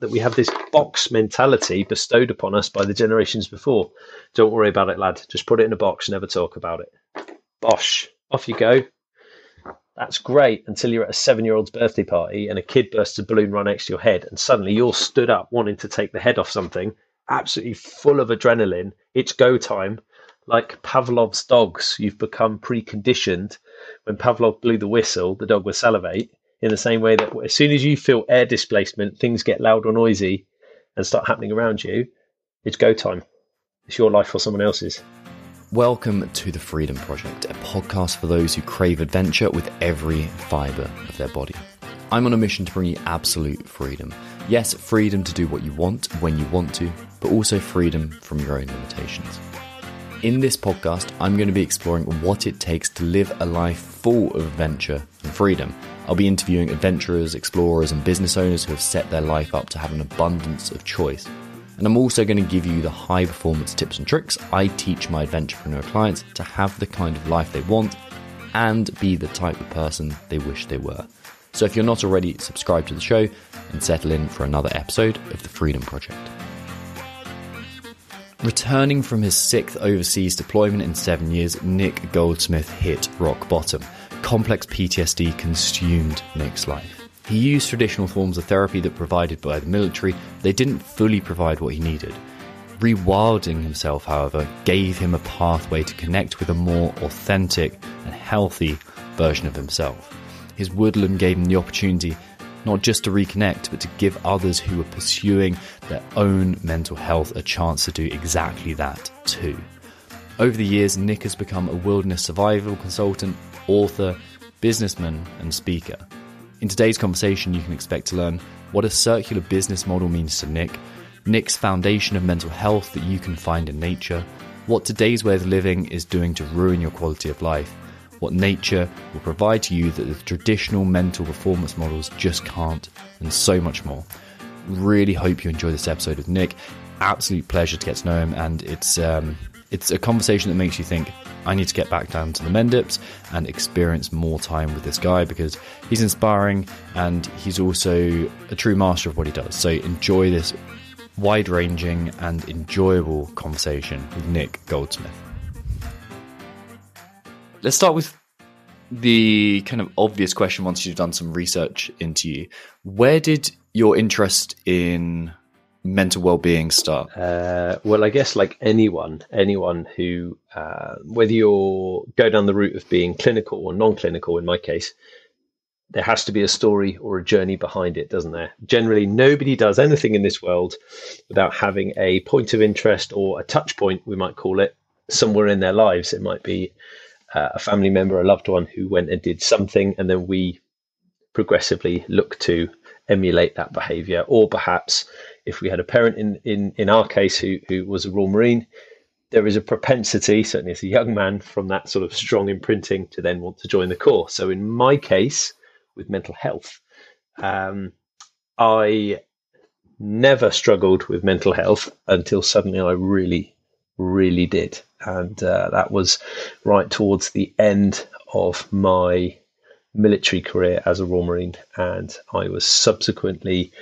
that we have this box mentality bestowed upon us by the generations before. Don't worry about it, lad. Just put it in a box, never talk about it. Bosh, off you go. That's great until you're at a seven year old's birthday party and a kid bursts a balloon right next to your head, and suddenly you're stood up wanting to take the head off something, absolutely full of adrenaline. It's go time. Like Pavlov's dogs, you've become preconditioned. When Pavlov blew the whistle, the dog would salivate in the same way that as soon as you feel air displacement, things get loud or noisy and start happening around you, it's go time. It's your life or someone else's. Welcome to the Freedom Project, a podcast for those who crave adventure with every fibre of their body. I'm on a mission to bring you absolute freedom. Yes, freedom to do what you want when you want to, but also freedom from your own limitations. In this podcast, I'm going to be exploring what it takes to live a life full of adventure and freedom. I'll be interviewing adventurers, explorers, and business owners who have set their life up to have an abundance of choice. And I'm also going to give you the high performance tips and tricks I teach my adventurepreneur clients to have the kind of life they want and be the type of person they wish they were. So if you're not already, subscribe to the show and settle in for another episode of The Freedom Project. Returning from his sixth overseas deployment in seven years, Nick Goldsmith hit rock bottom. Complex PTSD consumed Nick's life. He used traditional forms of therapy that provided by the military, they didn't fully provide what he needed. Rewilding himself, however, gave him a pathway to connect with a more authentic and healthy version of himself. His woodland gave him the opportunity not just to reconnect, but to give others who are pursuing their own mental health a chance to do exactly that too. Over the years, Nick has become a wilderness survival consultant, author, businessman, and speaker. In today's conversation, you can expect to learn what a circular business model means to Nick, Nick's foundation of mental health that you can find in nature, what today's way of living is doing to ruin your quality of life, what nature will provide to you that the traditional mental performance models just can't, and so much more. Really hope you enjoy this episode with Nick. Absolute pleasure to get to know him, and it's um, it's a conversation that makes you think. I need to get back down to the Mendips and experience more time with this guy because he's inspiring and he's also a true master of what he does. So enjoy this wide ranging and enjoyable conversation with Nick Goldsmith. Let's start with the kind of obvious question once you've done some research into you. Where did your interest in mental well-being start? Uh, well, I guess like anyone, anyone who, uh, whether you're go down the route of being clinical or non-clinical, in my case, there has to be a story or a journey behind it, doesn't there? Generally, nobody does anything in this world without having a point of interest or a touch point, we might call it, somewhere in their lives. It might be uh, a family member, a loved one who went and did something, and then we progressively look to emulate that behavior. Or perhaps if we had a parent in, in, in our case who, who was a Royal Marine, there is a propensity, certainly as a young man, from that sort of strong imprinting to then want to join the Corps. So in my case, with mental health, um, I never struggled with mental health until suddenly I really, really did and uh, that was right towards the end of my military career as a Royal Marine, and I was subsequently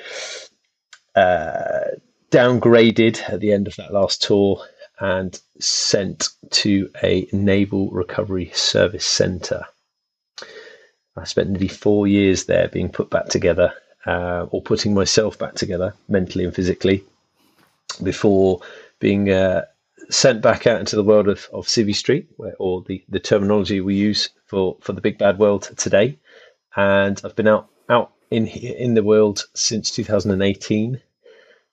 uh, downgraded at the end of that last tour and sent to a Naval Recovery Service Centre. I spent nearly four years there being put back together, uh, or putting myself back together mentally and physically, before being uh, sent back out into the world of, of Civvy Street, where, or the, the terminology we use for, for the big bad world today. And I've been out out in in the world since 2018.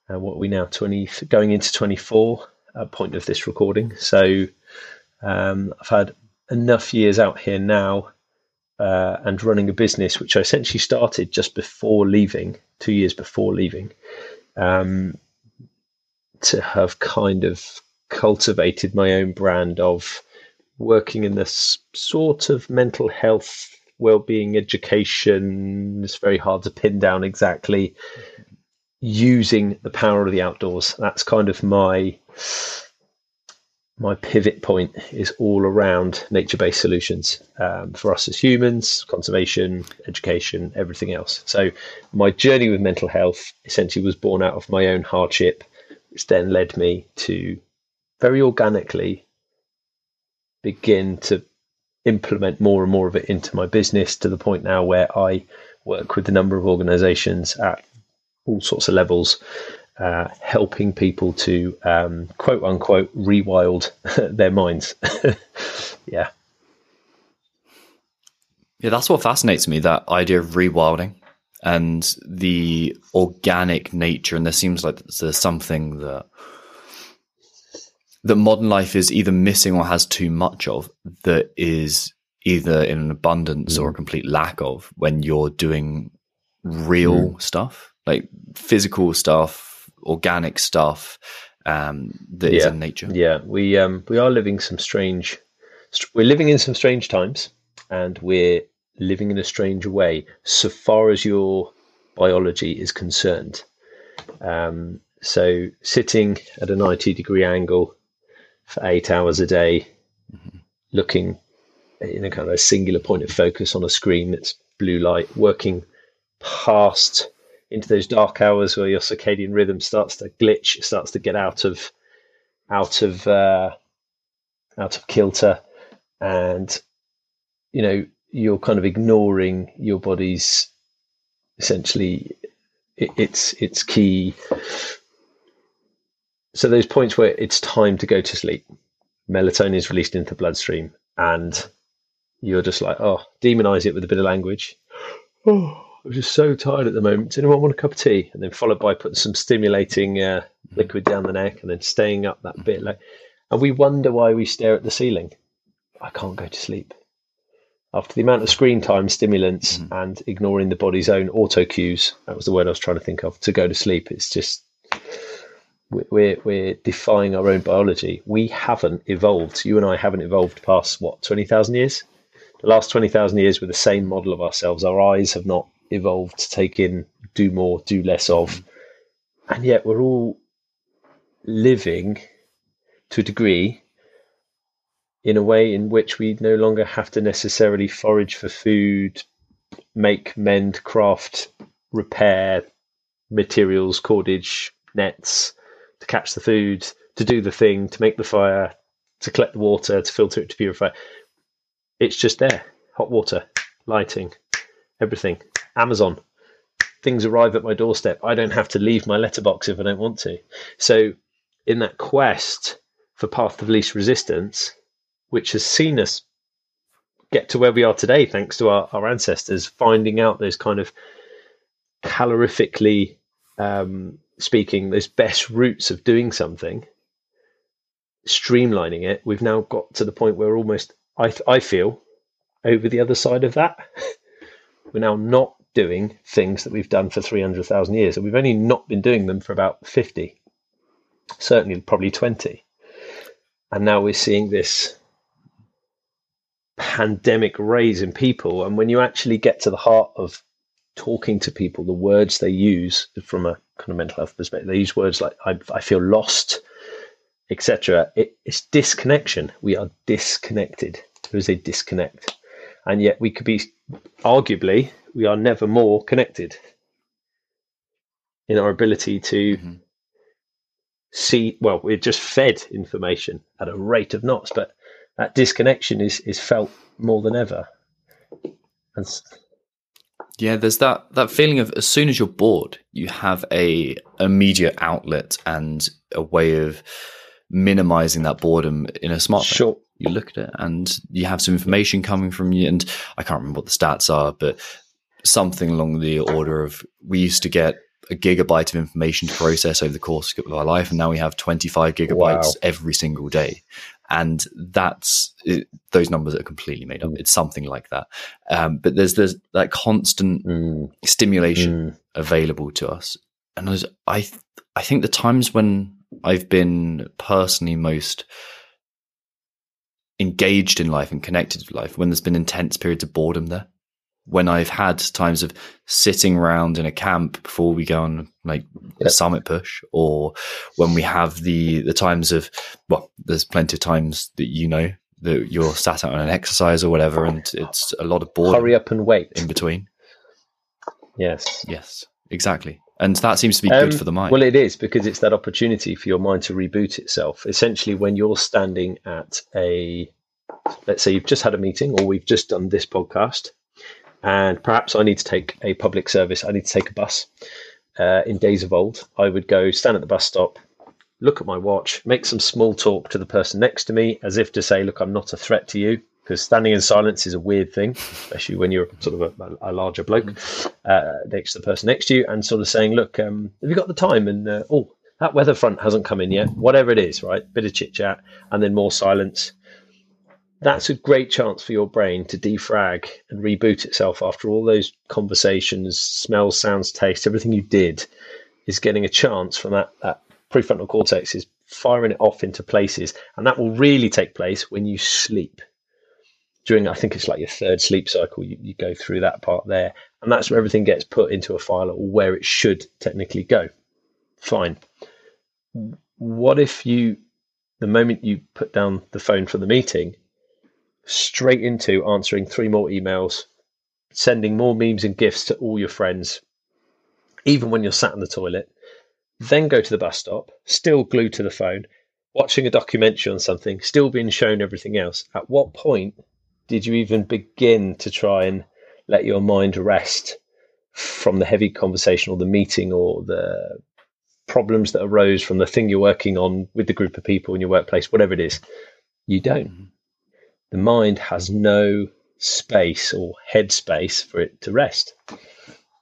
And uh, what we now 20 going into 24 at point of this recording. So um, I've had enough years out here now uh, and running a business which I essentially started just before leaving, two years before leaving, um, to have kind of cultivated my own brand of working in this sort of mental health, well-being education. It's very hard to pin down exactly. Using the power of the outdoors. That's kind of my my pivot point is all around nature-based solutions um, for us as humans, conservation, education, everything else. So my journey with mental health essentially was born out of my own hardship, which then led me to very organically begin to implement more and more of it into my business to the point now where I work with a number of organizations at all sorts of levels uh, helping people to um, quote unquote rewild their minds. yeah. Yeah, that's what fascinates me that idea of rewilding and the organic nature. And there seems like there's something that that modern life is either missing or has too much of that is either in an abundance mm. or a complete lack of when you're doing real mm. stuff, like physical stuff, organic stuff um, that yeah. is in nature. Yeah, we um, we are living some strange. We're living in some strange times, and we're living in a strange way so far as your biology is concerned. Um, so sitting at a ninety degree angle for eight hours a day, mm-hmm. looking in a kind of a singular point of focus on a screen that's blue light, working past into those dark hours where your circadian rhythm starts to glitch, starts to get out of out of uh, out of kilter, and you know you're kind of ignoring your body's essentially it, its its key. So those points where it's time to go to sleep, melatonin is released into the bloodstream, and you're just like, oh, demonize it with a bit of language. Oh I'm just so tired at the moment. Does anyone want a cup of tea? And then followed by putting some stimulating uh, liquid down the neck and then staying up that bit. Like, and we wonder why we stare at the ceiling. I can't go to sleep. After the amount of screen time, stimulants, mm-hmm. and ignoring the body's own auto cues, that was the word I was trying to think of, to go to sleep. It's just, we're, we're defying our own biology. We haven't evolved. You and I haven't evolved past, what, 20,000 years? The last 20,000 years with the same model of ourselves. Our eyes have not evolved to take in, do more, do less of. And yet we're all living to a degree in a way in which we no longer have to necessarily forage for food, make, mend, craft, repair materials, cordage, nets to catch the food, to do the thing, to make the fire, to collect the water, to filter it, to purify. It's just there hot water, lighting, everything. Amazon. Things arrive at my doorstep. I don't have to leave my letterbox if I don't want to. So, in that quest for path of least resistance, which has seen us get to where we are today, thanks to our, our ancestors finding out those kind of calorifically um, speaking, those best routes of doing something, streamlining it, we've now got to the point where almost, I, I feel, over the other side of that. We're now not doing things that we've done for 300,000 years. And we've only not been doing them for about 50, certainly probably 20. And now we're seeing this pandemic raise in people. And when you actually get to the heart of talking to people, the words they use from a kind of mental health perspective, they use words like, I, I feel lost, etc. It, it's disconnection. We are disconnected. There is a disconnect. And yet we could be arguably we are never more connected in our ability to mm-hmm. see. Well, we're just fed information at a rate of knots, but that disconnection is is felt more than ever. And yeah, there's that that feeling of as soon as you're bored, you have a immediate outlet and a way of minimizing that boredom in a smartphone. Sure. You look at it and you have some information coming from you, and I can't remember what the stats are, but something along the order of we used to get a gigabyte of information to process over the course of our life, and now we have 25 gigabytes wow. every single day. And that's it, those numbers are completely made up. Mm. It's something like that. Um, but there's there's that constant mm. stimulation mm. available to us, and I I I think the times when I've been personally most engaged in life and connected to life when there's been intense periods of boredom there when I've had times of sitting around in a camp before we go on like a summit push, or when we have the the times of well, there's plenty of times that you know that you're sat out on an exercise or whatever, and it's a lot of boredom. Hurry up and wait in between. Yes. Yes. Exactly. And that seems to be good um, for the mind. Well, it is because it's that opportunity for your mind to reboot itself. Essentially, when you're standing at a, let's say you've just had a meeting or we've just done this podcast, and perhaps I need to take a public service, I need to take a bus. Uh, in days of old, I would go stand at the bus stop, look at my watch, make some small talk to the person next to me as if to say, Look, I'm not a threat to you. Because standing in silence is a weird thing, especially when you're sort of a, a larger bloke uh, next to the person next to you, and sort of saying, "Look, um, have you got the time?" And uh, oh, that weather front hasn't come in yet. Whatever it is, right? Bit of chit chat, and then more silence that's a great chance for your brain to defrag and reboot itself after all those conversations, smells, sounds, taste, everything you did is getting a chance from that, that prefrontal cortex is firing it off into places. And that will really take place when you sleep. During, I think it's like your third sleep cycle, you, you go through that part there. And that's where everything gets put into a file or where it should technically go. Fine. What if you, the moment you put down the phone for the meeting, straight into answering three more emails, sending more memes and gifts to all your friends, even when you're sat in the toilet, then go to the bus stop, still glued to the phone, watching a documentary on something, still being shown everything else. At what point did you even begin to try and let your mind rest from the heavy conversation or the meeting or the problems that arose from the thing you're working on with the group of people in your workplace, whatever it is? You don't. Mm-hmm. The mind has no space or headspace for it to rest.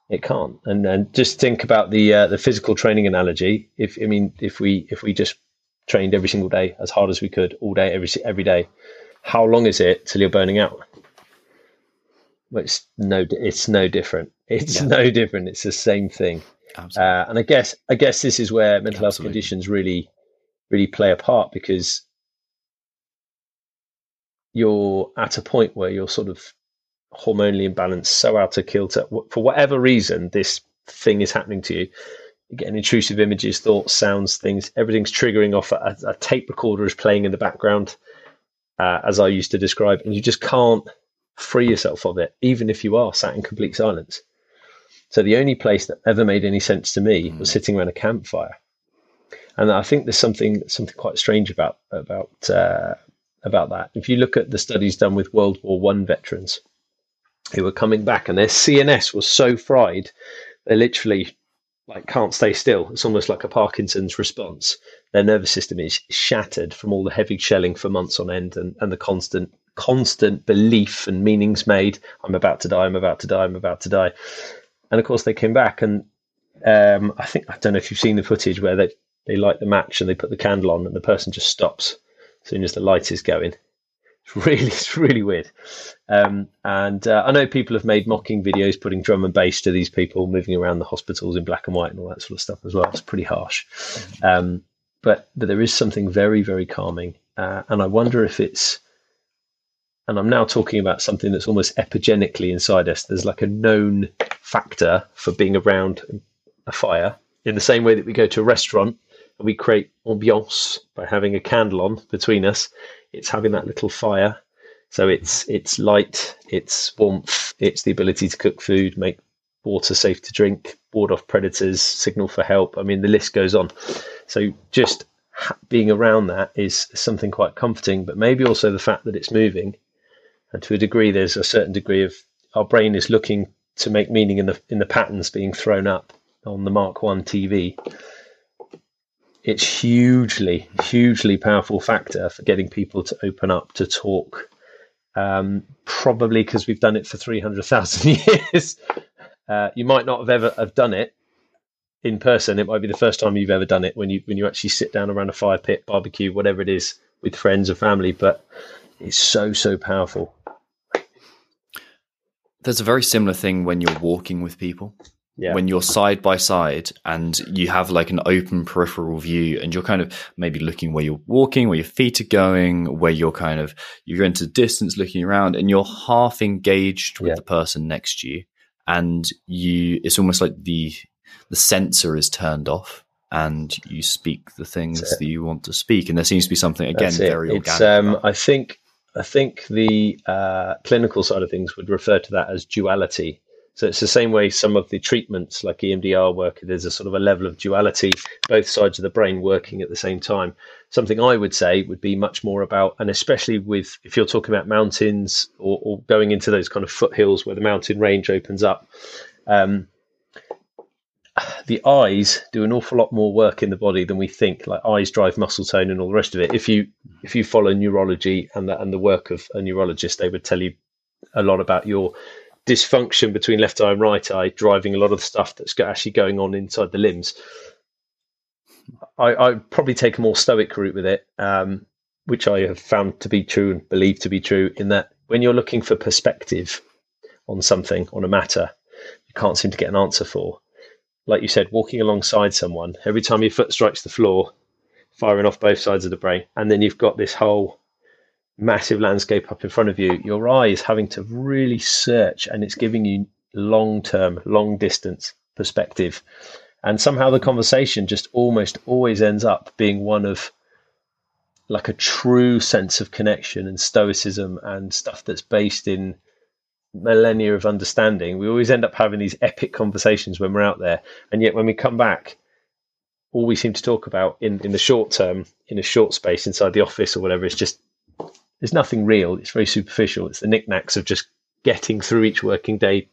It can't. And and just think about the uh, the physical training analogy. If I mean, if we if we just trained every single day as hard as we could all day every every day, how long is it till you're burning out? Well, it's no it's no different. It's yeah. no different. It's the same thing. Uh, and I guess I guess this is where mental Absolutely. health conditions really really play a part because you're at a point where you're sort of hormonally imbalanced, so out of kilter for whatever reason this thing is happening to you. You're getting intrusive images, thoughts, sounds, things. Everything's triggering off. A, a tape recorder is playing in the background, uh, as I used to describe, and you just can't free yourself of it, even if you are sat in complete silence. So the only place that ever made any sense to me mm. was sitting around a campfire, and I think there's something something quite strange about about uh, about that. If you look at the studies done with World War One veterans who were coming back and their CNS was so fried, they literally like can't stay still. It's almost like a Parkinson's response. Their nervous system is shattered from all the heavy shelling for months on end and, and the constant constant belief and meanings made. I'm about to die, I'm about to die, I'm about to die. And of course they came back and um, I think I don't know if you've seen the footage where they, they light the match and they put the candle on and the person just stops soon as the light is going. It's really, it's really weird. Um, and uh, I know people have made mocking videos putting drum and bass to these people moving around the hospitals in black and white and all that sort of stuff as well. It's pretty harsh. Um, but, but there is something very, very calming. Uh, and I wonder if it's, and I'm now talking about something that's almost epigenically inside us. There's like a known factor for being around a fire in the same way that we go to a restaurant we create ambiance by having a candle on between us. It's having that little fire. So it's it's light, it's warmth, it's the ability to cook food, make water safe to drink, ward off predators, signal for help. I mean, the list goes on. So just being around that is something quite comforting, but maybe also the fact that it's moving, and to a degree, there's a certain degree of our brain is looking to make meaning in the in the patterns being thrown up on the Mark One TV it's hugely, hugely powerful factor for getting people to open up to talk. Um, probably because we've done it for three hundred thousand years. Uh, you might not have ever have done it in person. It might be the first time you've ever done it when you when you actually sit down around a fire pit, barbecue, whatever it is, with friends or family. But it's so so powerful. There's a very similar thing when you're walking with people. Yeah. when you're side by side and you have like an open peripheral view and you're kind of maybe looking where you're walking, where your feet are going, where you're kind of you're into distance looking around and you're half engaged with yeah. the person next to you and you it's almost like the the sensor is turned off and you speak the things that you want to speak and there seems to be something again very it's, um, i think i think the uh, clinical side of things would refer to that as duality so it's the same way some of the treatments like EMDR work, there's a sort of a level of duality, both sides of the brain working at the same time. Something I would say would be much more about, and especially with if you're talking about mountains or, or going into those kind of foothills where the mountain range opens up, um, the eyes do an awful lot more work in the body than we think. Like eyes drive muscle tone and all the rest of it. If you if you follow neurology and the, and the work of a neurologist, they would tell you a lot about your dysfunction between left eye and right eye driving a lot of the stuff that's actually going on inside the limbs. I, I probably take a more stoic route with it, um, which I have found to be true and believe to be true. In that, when you're looking for perspective on something, on a matter, you can't seem to get an answer for. Like you said, walking alongside someone, every time your foot strikes the floor, firing off both sides of the brain, and then you've got this whole massive landscape up in front of you, your eye is having to really search and it's giving you long term, long distance perspective. And somehow the conversation just almost always ends up being one of like a true sense of connection and stoicism and stuff that's based in millennia of understanding. We always end up having these epic conversations when we're out there. And yet when we come back, all we seem to talk about in, in the short term, in a short space inside the office or whatever, is just there's nothing real. It's very superficial. It's the knickknacks of just getting through each working day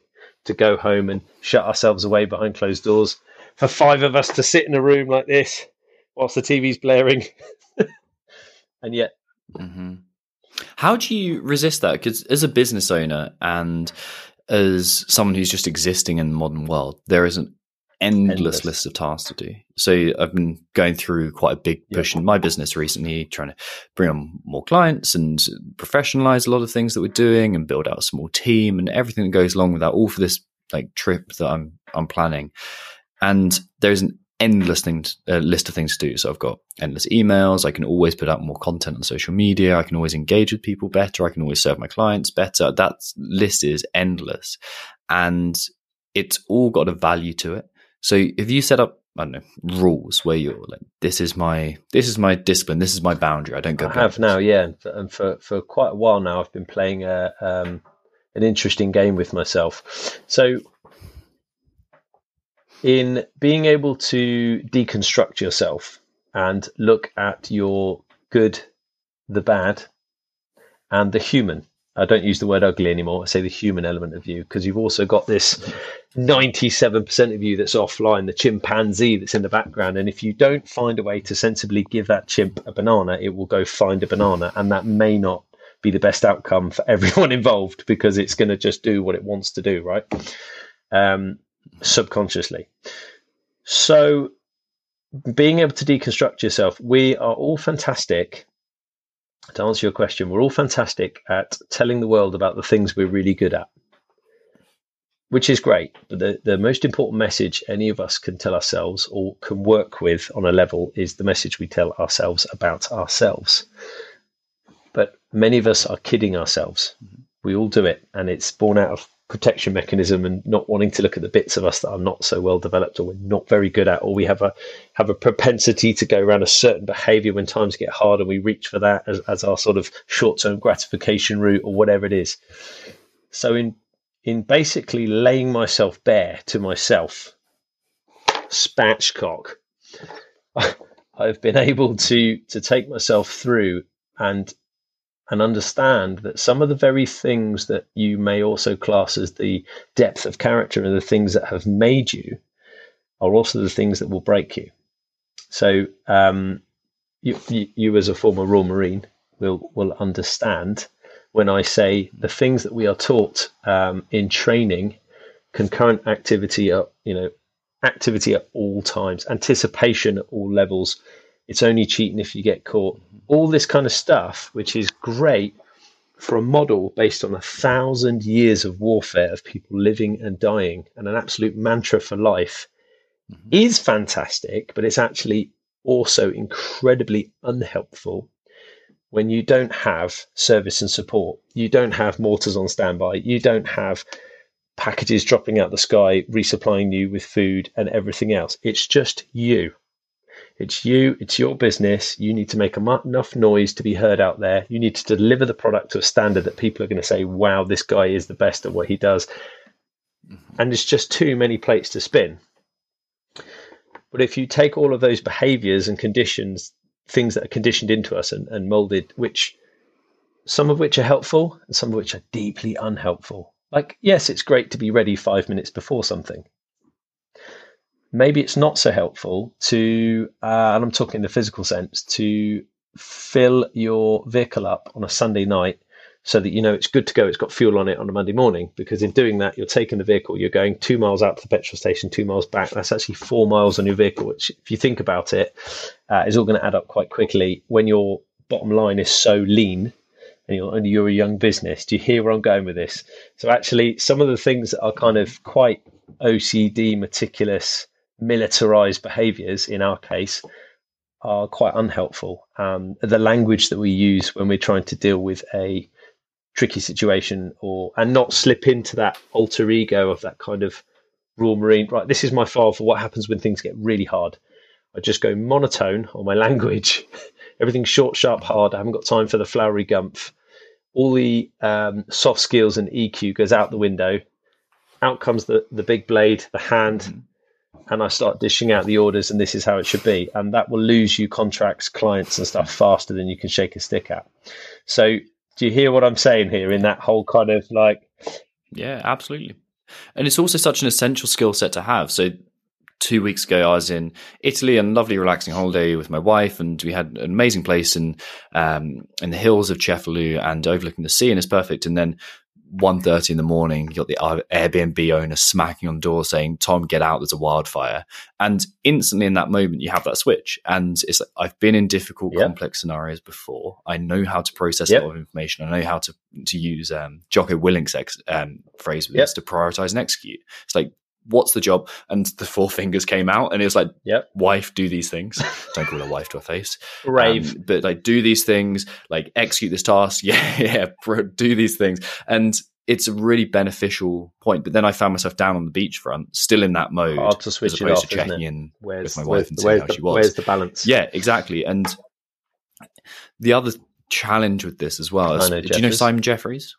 to go home and shut ourselves away behind closed doors. For five of us to sit in a room like this whilst the TV's blaring, and yet. Mm-hmm. How do you resist that? Because as a business owner and as someone who's just existing in the modern world, there isn't endless, endless, list of tasks to do. So I've been going through quite a big push in my business recently, trying to bring on more clients and professionalize a lot of things that we're doing and build out a small team and everything that goes along with that, all for this like trip that I'm I'm planning. And there's an endless thing uh, list of things to do. So I've got endless emails. I can always put out more content on social media. I can always engage with people better. I can always serve my clients better. That list is endless, and it's all got a value to it. So if you set up I don't know rules where you're like, this is my this is my discipline, this is my boundary. I don't go. I have now, yeah, and for for quite a while now, I've been playing a um, an interesting game with myself. So in being able to deconstruct yourself and look at your good, the bad, and the human I don't use the word ugly anymore. I say the human element of you because you've also got this 97% of you that's offline, the chimpanzee that's in the background. And if you don't find a way to sensibly give that chimp a banana, it will go find a banana. And that may not be the best outcome for everyone involved because it's going to just do what it wants to do, right? Um, subconsciously. So being able to deconstruct yourself, we are all fantastic to answer your question, we're all fantastic at telling the world about the things we're really good at, which is great. But the, the most important message any of us can tell ourselves or can work with on a level is the message we tell ourselves about ourselves. But many of us are kidding ourselves. We all do it, and it's born out of protection mechanism and not wanting to look at the bits of us that are not so well developed or we're not very good at or we have a have a propensity to go around a certain behavior when times get hard and we reach for that as, as our sort of short-term gratification route or whatever it is. So in in basically laying myself bare to myself spatchcock I've been able to to take myself through and and understand that some of the very things that you may also class as the depth of character and the things that have made you are also the things that will break you. So, um, you, you, you, as a former Royal Marine will will understand when I say the things that we are taught um, in training, concurrent activity, at, you know, activity at all times, anticipation at all levels, it's only cheating if you get caught. All this kind of stuff, which is great for a model based on a thousand years of warfare of people living and dying and an absolute mantra for life mm-hmm. is fantastic, but it's actually also incredibly unhelpful when you don't have service and support. You don't have mortars on standby. You don't have packages dropping out the sky, resupplying you with food and everything else. It's just you. It's you, it's your business. You need to make enough noise to be heard out there. You need to deliver the product to a standard that people are going to say, wow, this guy is the best at what he does. Mm-hmm. And it's just too many plates to spin. But if you take all of those behaviors and conditions, things that are conditioned into us and, and molded, which some of which are helpful and some of which are deeply unhelpful. Like, yes, it's great to be ready five minutes before something maybe it's not so helpful to, uh, and I'm talking in the physical sense, to fill your vehicle up on a Sunday night so that you know it's good to go, it's got fuel on it on a Monday morning. Because in doing that, you're taking the vehicle, you're going two miles out to the petrol station, two miles back. That's actually four miles on your vehicle, which, if you think about it, uh, is all going to add up quite quickly when your bottom line is so lean and you're, and you're a young business. Do you hear where I'm going with this? So, actually, some of the things that are kind of quite OCD, meticulous, militarized behaviors in our case are quite unhelpful. Um, the language that we use when we're trying to deal with a tricky situation or and not slip into that alter ego of that kind of Royal Marine right this is my file for what happens when things get really hard. I just go monotone on my language. Everything's short sharp hard. I haven't got time for the flowery gumph. All the um, soft skills and eq goes out the window. Out comes the, the big blade the hand. Mm-hmm and I start dishing out the orders, and this is how it should be. And that will lose you contracts, clients, and stuff faster than you can shake a stick at. So, do you hear what I'm saying here in that whole kind of like? Yeah, absolutely. And it's also such an essential skill set to have. So, two weeks ago, I was in Italy on a lovely, relaxing holiday with my wife, and we had an amazing place in um, in the hills of Cefalù and overlooking the sea, and it's perfect. And then 1.30 in the morning, you got the Airbnb owner smacking on the door saying, Tom, get out, there's a wildfire. And instantly in that moment, you have that switch. And it's like, I've been in difficult, yep. complex scenarios before. I know how to process yep. a lot of information. I know how to, to use um, Jocko Willink's ex, um, phrase with yep. this to prioritize and execute. It's like, what's the job? And the four fingers came out, and it was like, yep. wife, do these things. Don't call a wife to her face. Brave. Um, but like, do these things, like, execute this task. Yeah, yeah, bro, do these things. And it's a really beneficial point. But then I found myself down on the beachfront, still in that mode, Hard to switch as opposed off, to checking in where's, with my wife and seeing how the, she was. Where's the balance? Yeah, exactly. And the other challenge with this as well is, do you know Simon Jeffries?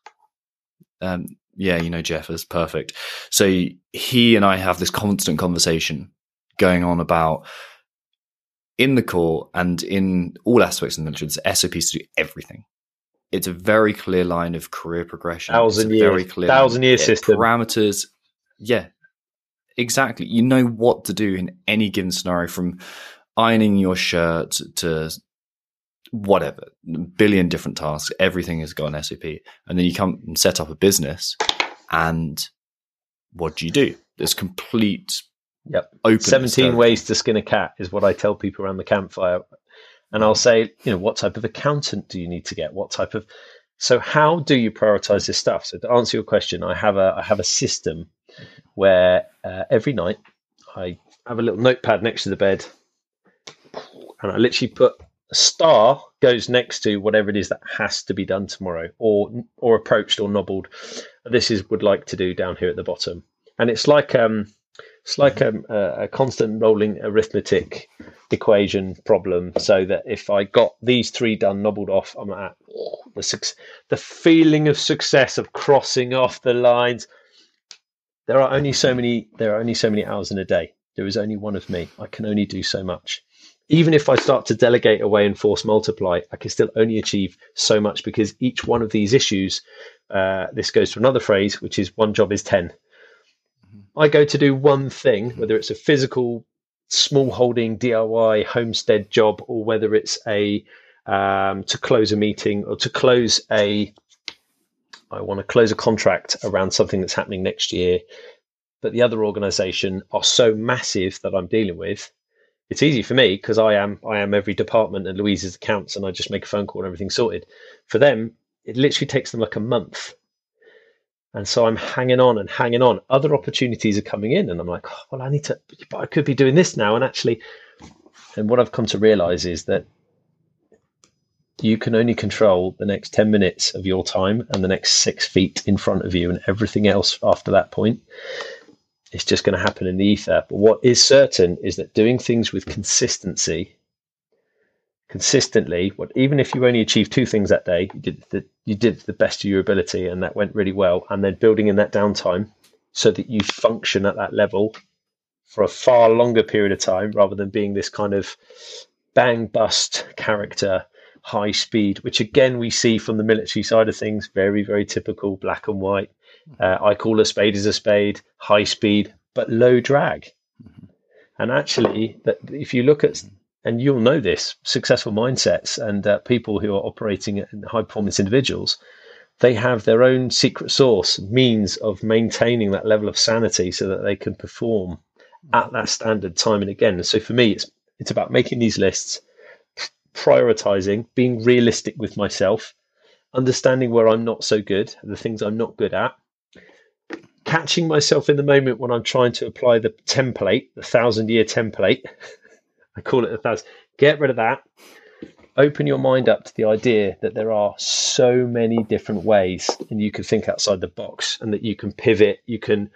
Um, yeah, you know Jeff is perfect. So he and I have this constant conversation going on about in the Corps and in all aspects of the military, there's SOPs to do everything. It's a very clear line of career progression. Thousand years, very clear thousand year system parameters. Yeah, exactly. You know what to do in any given scenario, from ironing your shirt to whatever, billion different tasks. Everything has got an SOP. And then you come and set up a business and what do you do? There's complete yep. open 17 ways to skin a cat is what I tell people around the campfire. And I'll say, you know, what type of accountant do you need to get? What type of so how do you prioritize this stuff? So to answer your question, I have a I have a system where uh, every night I have a little notepad next to the bed, and I literally put a star goes next to whatever it is that has to be done tomorrow or or approached or nobbled. This is would like to do down here at the bottom. And it's like um it's like um, a, a constant rolling arithmetic equation problem so that if i got these three done nobbled off i'm at the the feeling of success of crossing off the lines. There are only so many there are only so many hours in a day. There is only one of me. I can only do so much even if I start to delegate away and force multiply, I can still only achieve so much because each one of these issues, uh, this goes to another phrase, which is one job is 10. Mm-hmm. I go to do one thing, whether it's a physical, small holding DIY homestead job, or whether it's a um, to close a meeting or to close a, I want to close a contract around something that's happening next year. But the other organization are so massive that I'm dealing with it's easy for me because I am I am every department and Louise's accounts and I just make a phone call and everything's sorted. For them, it literally takes them like a month. And so I'm hanging on and hanging on. Other opportunities are coming in, and I'm like, oh, well, I need to, but I could be doing this now. And actually, and what I've come to realize is that you can only control the next 10 minutes of your time and the next six feet in front of you, and everything else after that point it's just going to happen in the ether. But what is certain is that doing things with consistency, consistently, what even if you only achieve two things that day, you did the you did the best of your ability, and that went really well. And then building in that downtime so that you function at that level for a far longer period of time, rather than being this kind of bang bust character high speed, which again we see from the military side of things, very, very typical black and white. Uh, I call a spade is a spade, high speed, but low drag. Mm-hmm. And actually, that if you look at, and you'll know this, successful mindsets and uh, people who are operating in high performance individuals, they have their own secret sauce, means of maintaining that level of sanity so that they can perform at that standard time and again. And so for me, it's it's about making these lists, prioritizing, being realistic with myself, understanding where I'm not so good, the things I'm not good at, catching myself in the moment when I'm trying to apply the template, the thousand year template. I call it a thousand. Get rid of that. Open your mind up to the idea that there are so many different ways and you can think outside the box and that you can pivot. You can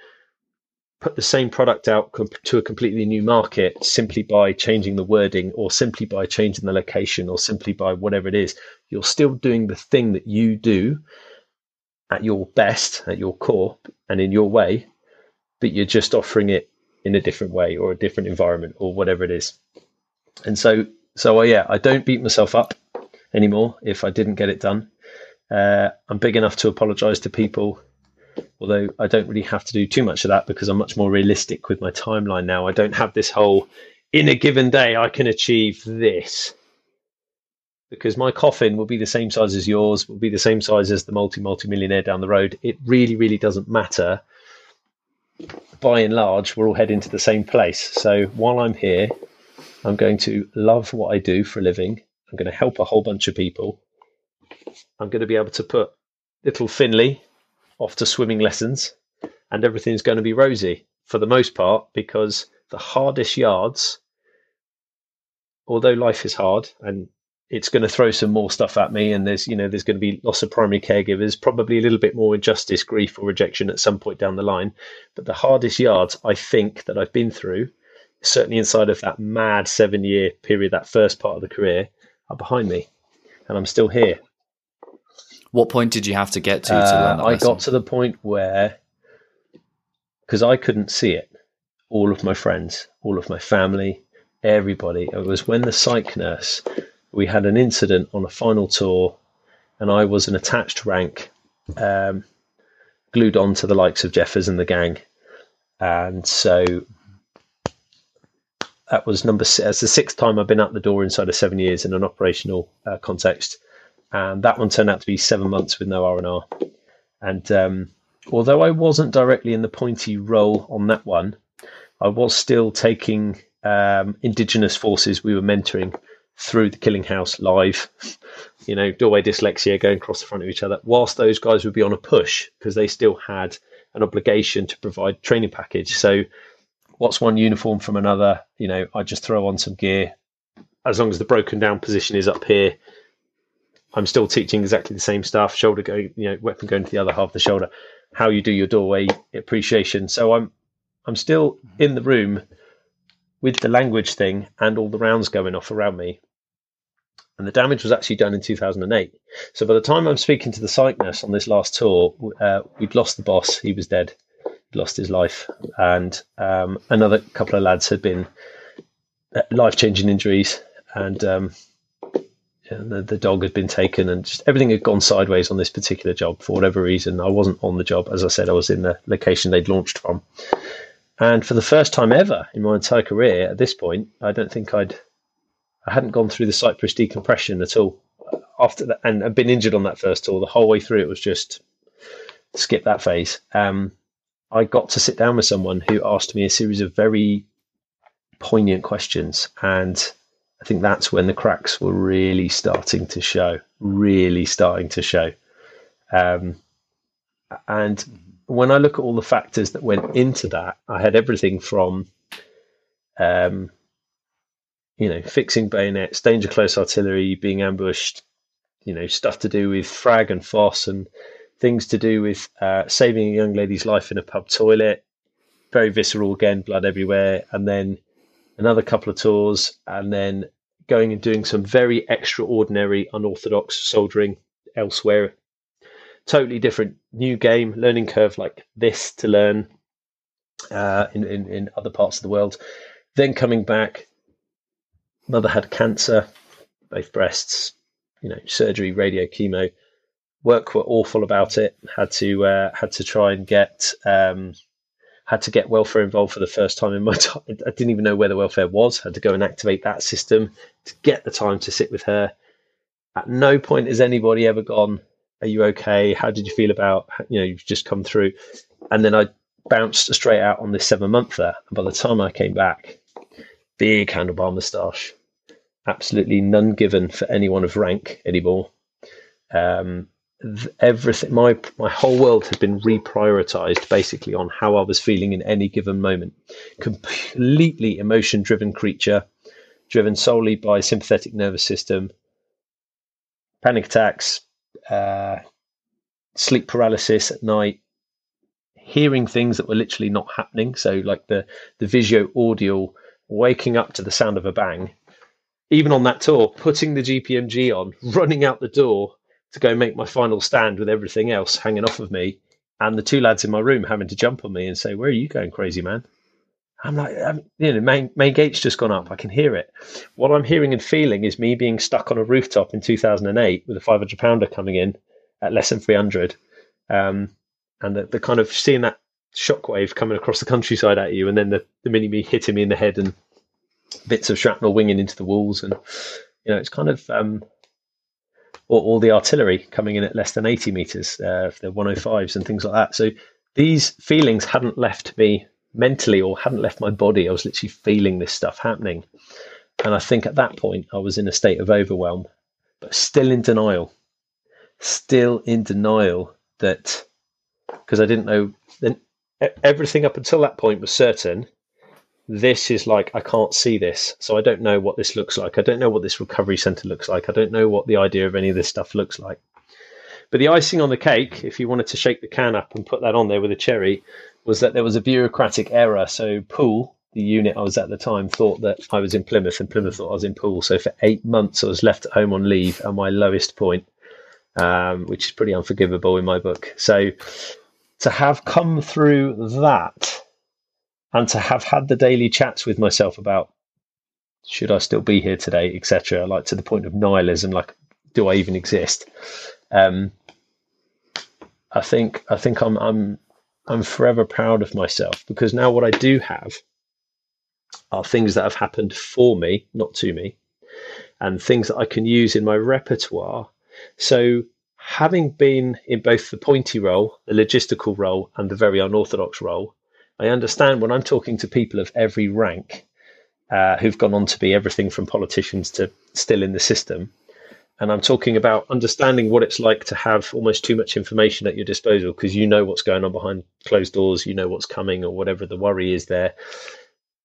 put the same product out to a completely new market simply by changing the wording or simply by changing the location or simply by whatever it is. You're still doing the thing that you do at your best, at your core, and in your way, but you're just offering it in a different way or a different environment or whatever it is. And so, so uh, yeah, I don't beat myself up anymore if I didn't get it done. Uh, I'm big enough to apologize to people, although I don't really have to do too much of that because I'm much more realistic with my timeline now. I don't have this whole in a given day I can achieve this because my coffin will be the same size as yours, will be the same size as the multi multi millionaire down the road. It really, really doesn't matter. By and large, we're all heading to the same place. So while I'm here, I'm going to love what I do for a living. I'm going to help a whole bunch of people. I'm going to be able to put little Finley off to swimming lessons, and everything's going to be rosy for the most part because the hardest yards, although life is hard and it's going to throw some more stuff at me and there's you know there's going to be loss of primary caregivers probably a little bit more injustice grief or rejection at some point down the line. But the hardest yards i think that i've been through certainly inside of that mad seven year period that first part of the career are behind me and i'm still here. What point did you have to get to, to uh, i got to the point where because i couldn't see it all of my friends all of my family everybody it was when the psych nurse we had an incident on a final tour, and I was an attached rank, um, glued on to the likes of Jeffers and the gang, and so that was number. That's the sixth time I've been out the door inside of seven years in an operational uh, context, and that one turned out to be seven months with no R and R. And um, although I wasn't directly in the pointy role on that one, I was still taking um, indigenous forces we were mentoring through the killing house live, you know, doorway dyslexia going across the front of each other, whilst those guys would be on a push because they still had an obligation to provide training package. So what's one uniform from another? You know, I just throw on some gear. As long as the broken down position is up here, I'm still teaching exactly the same stuff. Shoulder go, you know, weapon going to the other half of the shoulder. How you do your doorway appreciation. So I'm, I'm still in the room with the language thing and all the rounds going off around me. And the damage was actually done in 2008. So by the time I'm speaking to the psych nurse on this last tour, uh, we'd lost the boss. He was dead. He'd lost his life. And um, another couple of lads had been uh, life changing injuries. And um, the, the, dog had been taken and just everything had gone sideways on this particular job for whatever reason. I wasn't on the job. As I said, I was in the location they'd launched from. And for the first time ever in my entire career, at this point, I don't think I'd I hadn't gone through the Cyprus decompression at all after that, and I'd been injured on that first tour. The whole way through, it was just skip that phase. Um, I got to sit down with someone who asked me a series of very poignant questions, and I think that's when the cracks were really starting to show. Really starting to show. Um, and when I look at all the factors that went into that, I had everything from, um, you know, fixing bayonets, danger close artillery, being ambushed, you know, stuff to do with frag and foss and things to do with uh, saving a young lady's life in a pub toilet. Very visceral again, blood everywhere. And then another couple of tours, and then going and doing some very extraordinary, unorthodox soldering elsewhere. Totally different new game, learning curve like this to learn uh, in, in, in other parts of the world. Then coming back, mother had cancer, both breasts, you know, surgery, radio, chemo. Work were awful about it. Had to uh, had to try and get um, had to get welfare involved for the first time in my time. I didn't even know where the welfare was. Had to go and activate that system to get the time to sit with her. At no point has anybody ever gone, "Are you okay? How did you feel about you know you've just come through?" And then I bounced straight out on this seven month there. And by the time I came back, big handlebar moustache, absolutely none given for anyone of rank anymore. Um, everything, my my whole world had been reprioritized basically on how I was feeling in any given moment. Completely emotion driven creature, driven solely by sympathetic nervous system, panic attacks, uh, sleep paralysis at night, hearing things that were literally not happening. So like the the visual audio, waking up to the sound of a bang even on that tour, putting the GPMG on, running out the door to go make my final stand with everything else hanging off of me, and the two lads in my room having to jump on me and say, "Where are you going, crazy man?" I'm like, I'm, you know, main, main gate's just gone up. I can hear it. What I'm hearing and feeling is me being stuck on a rooftop in 2008 with a 500 pounder coming in at less than 300, um, and the, the kind of seeing that shockwave coming across the countryside at you, and then the, the mini me hitting me in the head and bits of shrapnel winging into the walls, and you know it's kind of um, the artillery coming in at less than 80 meters, uh, the 105s and things like that. So these feelings hadn't left me mentally or hadn't left my body. I was literally feeling this stuff happening, and I think at that point I was in a state of overwhelm, but still in denial, still in denial that because I didn't know then everything up until that point was certain this is like I can't see this, so I don't know what this looks like. I don't know what this recovery center looks like. I don't know what the idea of any of this stuff looks like. But the icing on the cake, if you wanted to shake the can up and put that on there with a cherry, was that there was a bureaucratic error. So Poole, the unit I was at the time, thought that I was in Plymouth, and Plymouth thought I was in Poole. So for eight months, I was left at home on leave at my lowest point, um, which is pretty unforgivable in my book. So to have come through that and to have had the daily chats with myself about should I still be here today, etc. Like to the point of nihilism, like do I even exist? Um, I think I think I'm I'm I'm forever proud of myself because now what I do have are things that have happened for me, not to me, and things that I can use in my repertoire. So having been in both the pointy role, the logistical role, and the very unorthodox role, I understand when I'm talking to people of every rank uh, who've gone on to be everything from politicians to still in the system. And I'm talking about understanding what it's like to have almost too much information at your disposal because you know what's going on behind closed doors, you know what's coming or whatever the worry is there.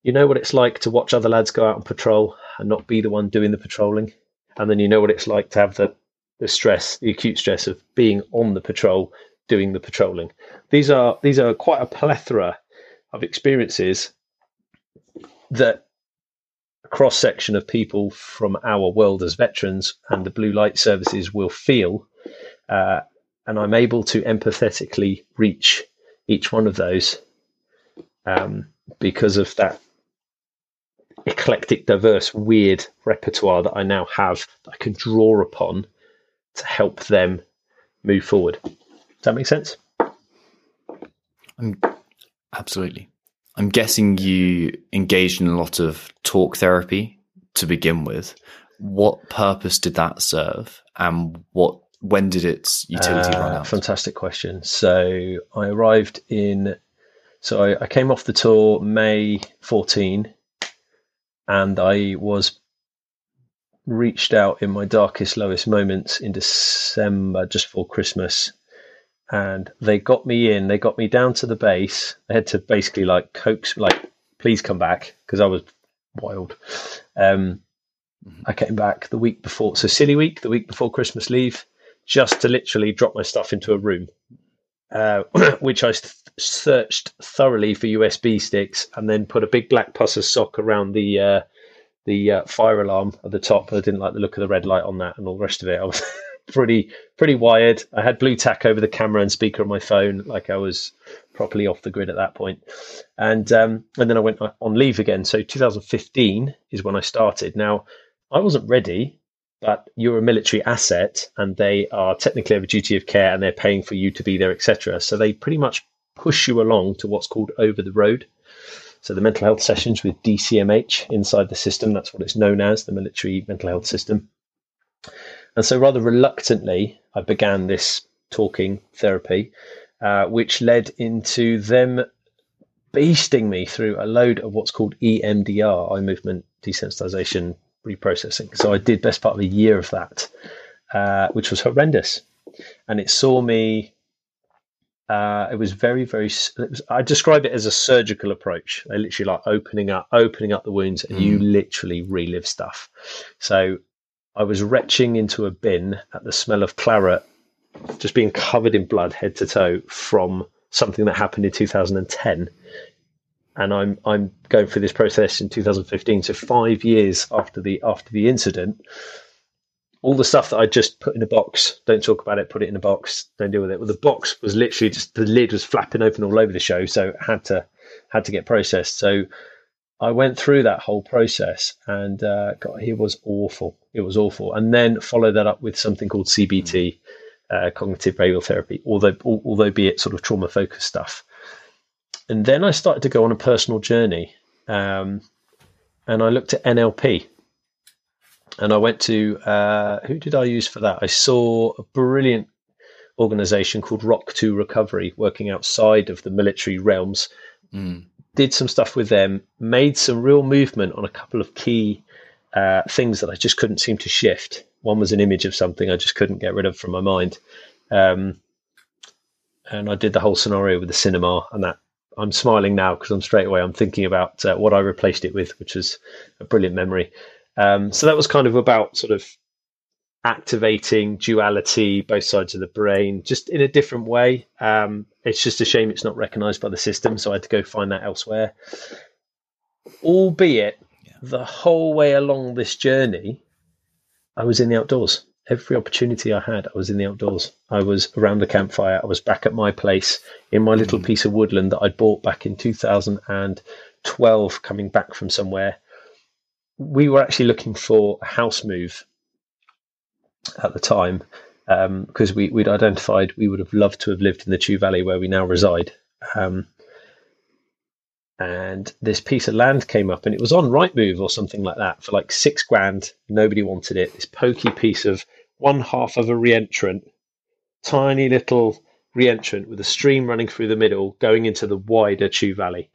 You know what it's like to watch other lads go out on patrol and not be the one doing the patrolling. And then you know what it's like to have the, the stress, the acute stress of being on the patrol, doing the patrolling. These are these are quite a plethora of experiences that cross section of people from our world as veterans and the blue light services will feel. Uh, and I'm able to empathetically reach each one of those um, because of that eclectic, diverse, weird repertoire that I now have that I can draw upon to help them move forward. Does that make sense? I'm Absolutely. I'm guessing you engaged in a lot of talk therapy to begin with. What purpose did that serve, and what when did its utility uh, run out? Fantastic question. So I arrived in, so I, I came off the tour May 14, and I was reached out in my darkest, lowest moments in December, just before Christmas, and they got me in. They got me down to the base. They had to basically like coax, like, please come back because I was wild. Um, I came back the week before, so silly week, the week before Christmas leave, just to literally drop my stuff into a room, uh, which I th- searched thoroughly for USB sticks, and then put a big black pus of sock around the uh, the uh, fire alarm at the top. I didn't like the look of the red light on that, and all the rest of it. I was pretty pretty wired. I had Blu Tack over the camera and speaker on my phone, like I was properly off the grid at that point. And um, and then I went on leave again. So 2015 is when I started. Now I wasn't ready, but you're a military asset, and they are technically have a duty of care, and they're paying for you to be there, etc. So they pretty much push you along to what's called over the road. So the mental health sessions with DCMH inside the system, that's what it's known as, the military mental health system. And so, rather reluctantly, I began this talking therapy, uh, which led into them beasting me through a load of what's called EMDR, eye movement desensitization reprocessing. So I did best part of a year of that, uh, which was horrendous, and it saw me. Uh, it was very, very. Was, I describe it as a surgical approach. They literally like opening up, opening up the wounds, and mm. you literally relive stuff. So I was retching into a bin at the smell of claret, just being covered in blood head to toe from something that happened in 2010. And I'm I'm going through this process in 2015, so five years after the after the incident. All the stuff that I just put in a box, don't talk about it, put it in a box, don't deal with it. Well, the box was literally just the lid was flapping open all over the show, so had to had to get processed. So I went through that whole process, and uh, God, it was awful. It was awful, and then followed that up with something called CBT, uh, cognitive behavioral therapy, although although be it sort of trauma focused stuff. And then I started to go on a personal journey, um, and I looked at NLP, and I went to uh, who did I use for that? I saw a brilliant organization called Rock to Recovery working outside of the military realms. Mm did some stuff with them, made some real movement on a couple of key uh, things that I just couldn't seem to shift. One was an image of something I just couldn't get rid of from my mind. Um, and I did the whole scenario with the cinema, and that I'm smiling now because I'm straight away I'm thinking about uh, what I replaced it with, which was a brilliant memory. Um, so that was kind of about sort of activating duality, both sides of the brain, just in a different way. Um, it's just a shame it's not recognized by the system, so I had to go find that elsewhere. Albeit, yeah. the whole way along this journey, I was in the outdoors. Every opportunity I had, I was in the outdoors. I was around the campfire. I was back at my place in my little mm. piece of woodland that I'd bought back in 2012, coming back from somewhere. We were actually looking for a house move at the time because um, we, would identified we would have loved to have lived in the Chew Valley where we now reside. Um, and this piece of land came up and it was on Rightmove or something like that for like six grand. Nobody wanted it. This pokey piece of one half of a reentrant, tiny little reentrant with a stream running through the middle going into the wider Chew Valley.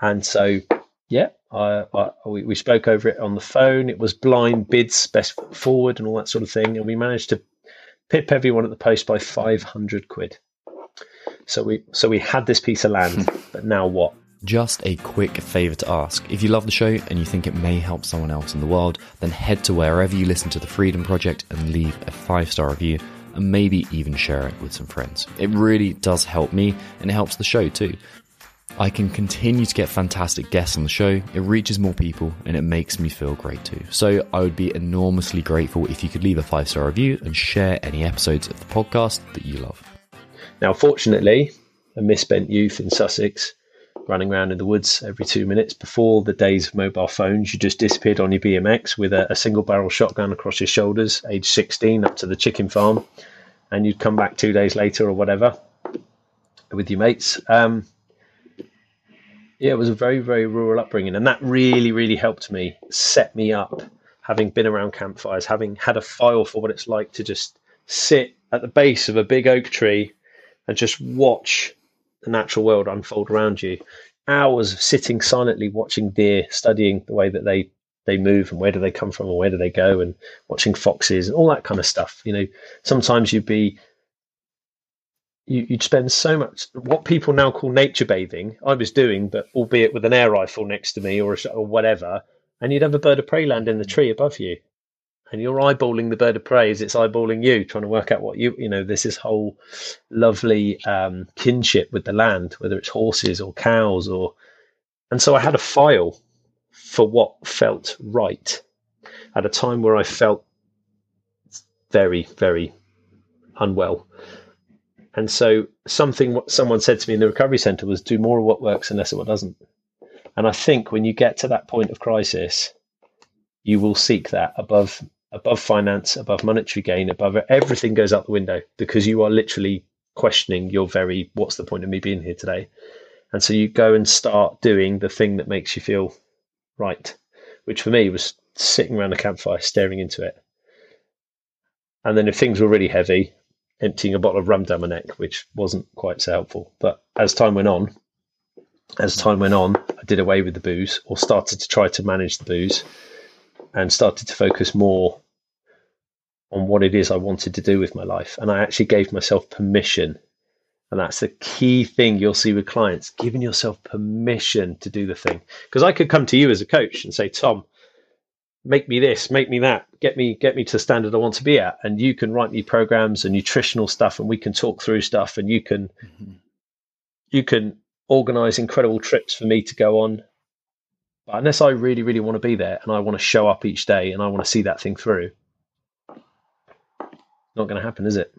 And so, yeah, I, I, we, we spoke over it on the phone. It was blind bids, best forward, and all that sort of thing. And we managed to pip everyone at the post by 500 quid. So we so we had this piece of land, hmm. but now what? Just a quick favour to ask. If you love the show and you think it may help someone else in the world, then head to wherever you listen to the Freedom Project and leave a five star review and maybe even share it with some friends. It really does help me and it helps the show too. I can continue to get fantastic guests on the show, it reaches more people, and it makes me feel great too. So I would be enormously grateful if you could leave a five star review and share any episodes of the podcast that you love. Now, fortunately, a misspent youth in Sussex running around in the woods every two minutes. Before the days of mobile phones, you just disappeared on your BMX with a, a single barrel shotgun across your shoulders, age 16, up to the chicken farm, and you'd come back two days later or whatever with your mates. Um, yeah, it was a very, very rural upbringing. And that really, really helped me set me up, having been around campfires, having had a file for what it's like to just sit at the base of a big oak tree and just watch the natural world unfold around you. Hours of sitting silently watching deer, studying the way that they they move and where do they come from and where do they go and watching foxes and all that kind of stuff. You know, sometimes you'd be you, would spend so much what people now call nature bathing. I was doing, but albeit with an air rifle next to me or, or whatever, and you'd have a bird of prey land in the tree above you, and you're eyeballing the bird of prey as it's eyeballing you, trying to work out what you you know. There's this whole lovely um, kinship with the land, whether it's horses or cows or, and so I had a file for what felt right at a time where I felt very very unwell and so something someone said to me in the recovery center was do more of what works and less of what doesn't. And I think when you get to that point of crisis, you will seek that above above finance, above monetary gain, above everything goes out the window because you are literally questioning your very what's the point of me being here today? And so you go and start doing the thing that makes you feel right, which for me was sitting around a campfire staring into it. And then if things were really heavy, emptying a bottle of rum down my neck, which wasn't quite so helpful. But as time went on, as time went on, I did away with the booze or started to try to manage the booze and started to focus more on what it is I wanted to do with my life. And I actually gave myself permission. And that's the key thing you'll see with clients giving yourself permission to do the thing. Because I could come to you as a coach and say, Tom, make me this, make me that, get me get me to the standard I want to be at. And you can write me programs and nutritional stuff, and we can talk through stuff, and you can mm-hmm. you can organize incredible trips for me to go on. But unless I really, really want to be there and I want to show up each day and I want to see that thing through, not going to happen, is it?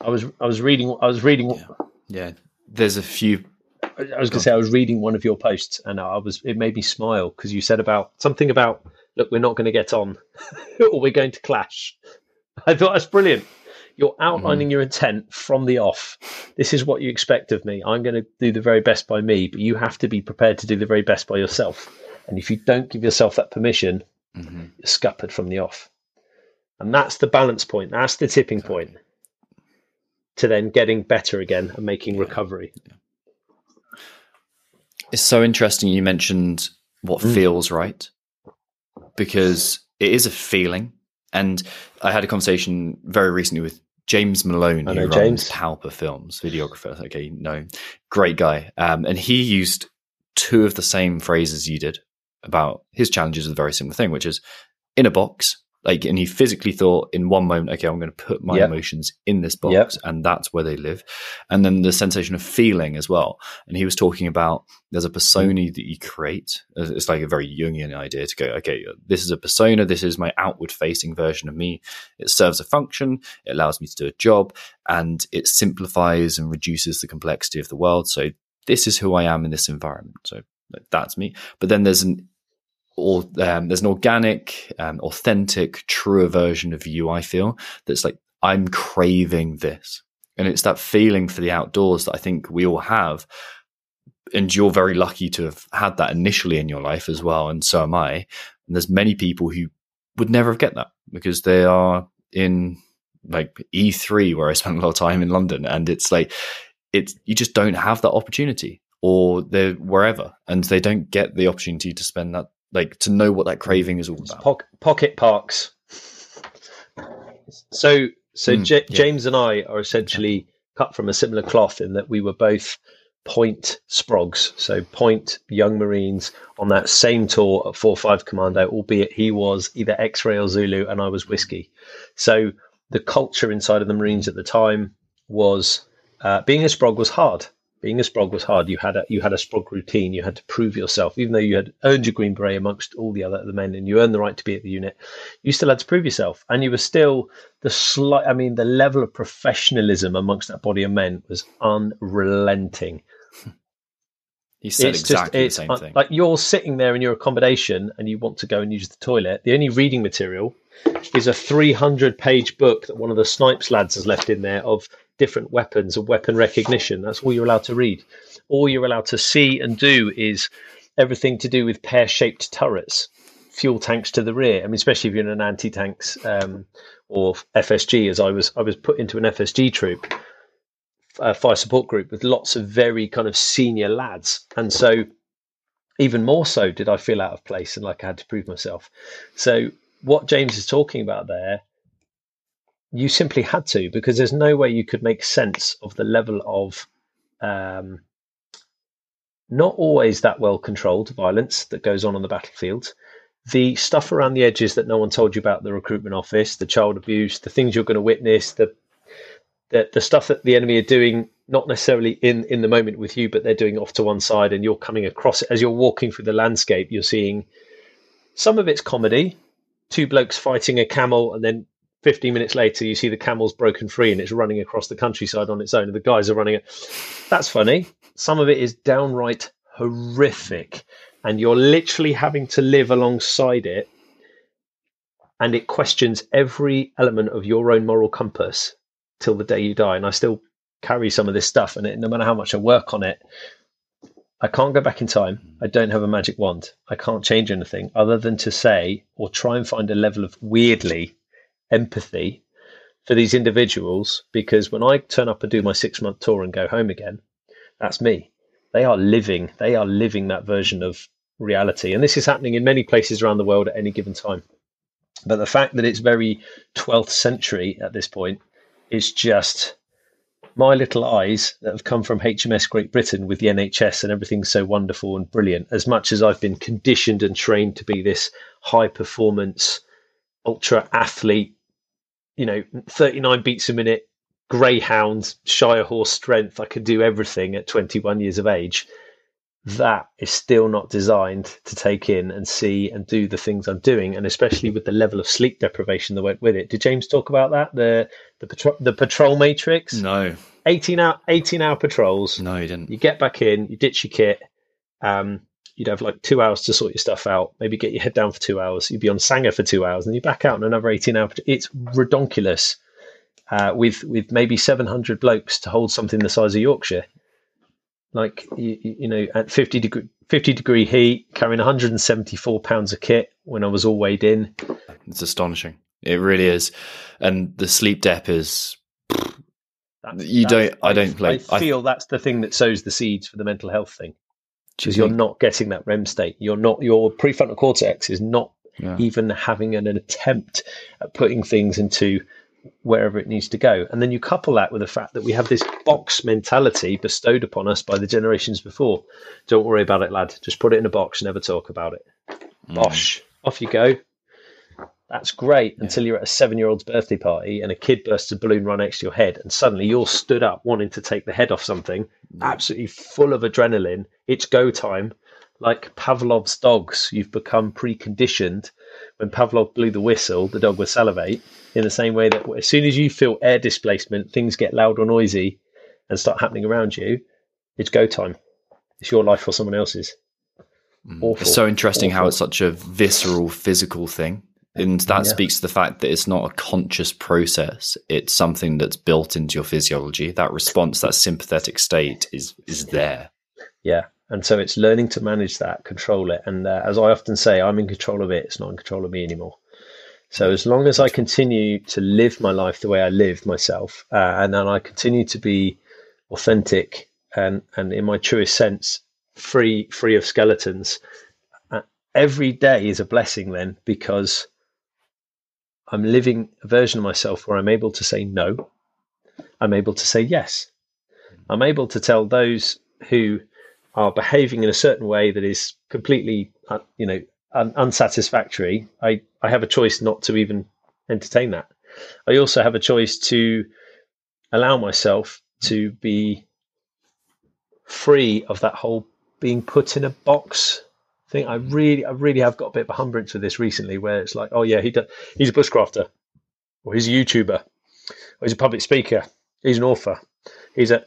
I was I was reading I was reading. Yeah. yeah. There's a few I was going to say I was reading one of your posts and I was it made me smile because you said about something about look we're not going to get on or we're going to clash. I thought that's brilliant. You're outlining mm. your intent from the off. This is what you expect of me. I'm going to do the very best by me, but you have to be prepared to do the very best by yourself. And if you don't give yourself that permission, mm-hmm. you're scuppered from the off. And that's the balance point. That's the tipping point to then getting better again and making yeah. recovery. Yeah. It's so interesting you mentioned what mm. feels right because it is a feeling. And I had a conversation very recently with James Malone, who runs James. Palper Films, videographer. Okay, no, great guy. Um, and he used two of the same phrases you did about his challenges with a very similar thing, which is in a box, like and he physically thought in one moment okay i'm going to put my yep. emotions in this box yep. and that's where they live. And then the sensation of feeling as well. And he was talking about there's a persona mm. that you create. It's like a very jungian idea to go okay this is a persona. This is my outward facing version of me. It serves a function. It allows me to do a job and it simplifies and reduces the complexity of the world. So this is who i am in this environment. So that's me. But then there's an or um, there's an organic, um, authentic, truer version of you. I feel that's like I'm craving this, and it's that feeling for the outdoors that I think we all have. And you're very lucky to have had that initially in your life as well, and so am I. And there's many people who would never have get that because they are in like E3, where I spent a lot of time in London, and it's like it's you just don't have that opportunity or they're wherever and they don't get the opportunity to spend that like to know what that craving is all about. Po- pocket parks. So, so mm, J- yeah. James and I are essentially cut from a similar cloth in that we were both point sprogs, so point young Marines on that same tour at four five commando, albeit he was either X-ray or Zulu and I was whiskey. So the culture inside of the Marines at the time was uh, being a sprog was hard being a sprog was hard. You had a you had a sprog routine. You had to prove yourself, even though you had earned your green beret amongst all the other the men, and you earned the right to be at the unit. You still had to prove yourself, and you were still the slight. I mean, the level of professionalism amongst that body of men was unrelenting. He said it's exactly just, the same thing. Like you're sitting there in your accommodation and you want to go and use the toilet. The only reading material is a 300 page book that one of the snipes lads has left in there of different weapons and weapon recognition. That's all you're allowed to read. All you're allowed to see and do is everything to do with pear shaped turrets, fuel tanks to the rear. I mean, especially if you're in an anti tanks um, or FSG, as I was, I was put into an FSG troop. Uh, fire support group with lots of very kind of senior lads, and so even more so did I feel out of place and like I had to prove myself. So what James is talking about there you simply had to because there's no way you could make sense of the level of um, not always that well controlled violence that goes on on the battlefield. The stuff around the edges that no one told you about the recruitment office, the child abuse, the things you're going to witness, the the, the stuff that the enemy are doing, not necessarily in, in the moment with you, but they're doing off to one side and you're coming across it. As you're walking through the landscape, you're seeing some of it's comedy, two blokes fighting a camel, and then 15 minutes later, you see the camel's broken free and it's running across the countryside on its own, and the guys are running it. That's funny. Some of it is downright horrific, and you're literally having to live alongside it. And it questions every element of your own moral compass till the day you die. And I still carry some of this stuff, and it, no matter how much I work on it, I can't go back in time. I don't have a magic wand. I can't change anything other than to say or try and find a level of weirdly empathy for these individuals because when I turn up and do my six month tour and go home again, that's me. They are living, they are living that version of reality. And this is happening in many places around the world at any given time. But the fact that it's very 12th century at this point is just my little eyes that have come from HMS Great Britain with the NHS and everything so wonderful and brilliant. As much as I've been conditioned and trained to be this high performance ultra athlete you know, 39 beats a minute, greyhound, Shire horse strength. I could do everything at 21 years of age. That is still not designed to take in and see and do the things I'm doing, and especially with the level of sleep deprivation that went with it. Did James talk about that? The the patrol the patrol matrix. No. 18 hour 18 hour patrols. No, you didn't. You get back in, you ditch your kit. Um, you'd have like two hours to sort your stuff out, maybe get your head down for two hours. You'd be on sangar for two hours, and you back out in another eighteen hours. It's redonkulous. Uh, with with maybe seven hundred blokes to hold something the size of Yorkshire, like you, you know, at fifty degree fifty degree heat, carrying one hundred and seventy four pounds of kit when I was all weighed in. It's astonishing. It really is, and the sleep dep is. That's, you that's, don't. I don't play. I feel I, that's the thing that sows the seeds for the mental health thing because you're not getting that REM state. You're not your prefrontal cortex is not yeah. even having an, an, attempt at putting things into wherever it needs to go. And then you couple that with the fact that we have this box mentality bestowed upon us by the generations before. Don't worry about it, lad. Just put it in a box, never talk about it. Mm. Bosh, off you go. That's great yeah. until you're at a seven year old's birthday party and a kid bursts a balloon right next to your head, and suddenly you're stood up wanting to take the head off something, absolutely full of adrenaline. It's go time. Like Pavlov's dogs, you've become preconditioned. When Pavlov blew the whistle, the dog would salivate. In the same way that as soon as you feel air displacement, things get loud or noisy and start happening around you, it's go time. It's your life or someone else's. Mm. Awful. It's so interesting Awful. how it's such a visceral, physical thing and that yeah. speaks to the fact that it's not a conscious process. It's something that's built into your physiology. That response that sympathetic state is is there. Yeah. And so it's learning to manage that control it. And uh, as i often say i'm in control of it. It's not in control of me anymore. So as long as i continue to live my life the way i live myself uh, and then i continue to be authentic and and in my truest sense free free of skeletons uh, every day is a blessing then because I'm living a version of myself where I'm able to say no. I'm able to say yes. I'm able to tell those who are behaving in a certain way that is completely, uh, you know, un- unsatisfactory. I, I have a choice not to even entertain that. I also have a choice to allow myself to be free of that whole being put in a box thing. I really, I really have got a bit of a humbrance with this recently, where it's like, oh yeah, he does, he's a bushcrafter, or he's a YouTuber, or he's a public speaker, he's an author, he's a.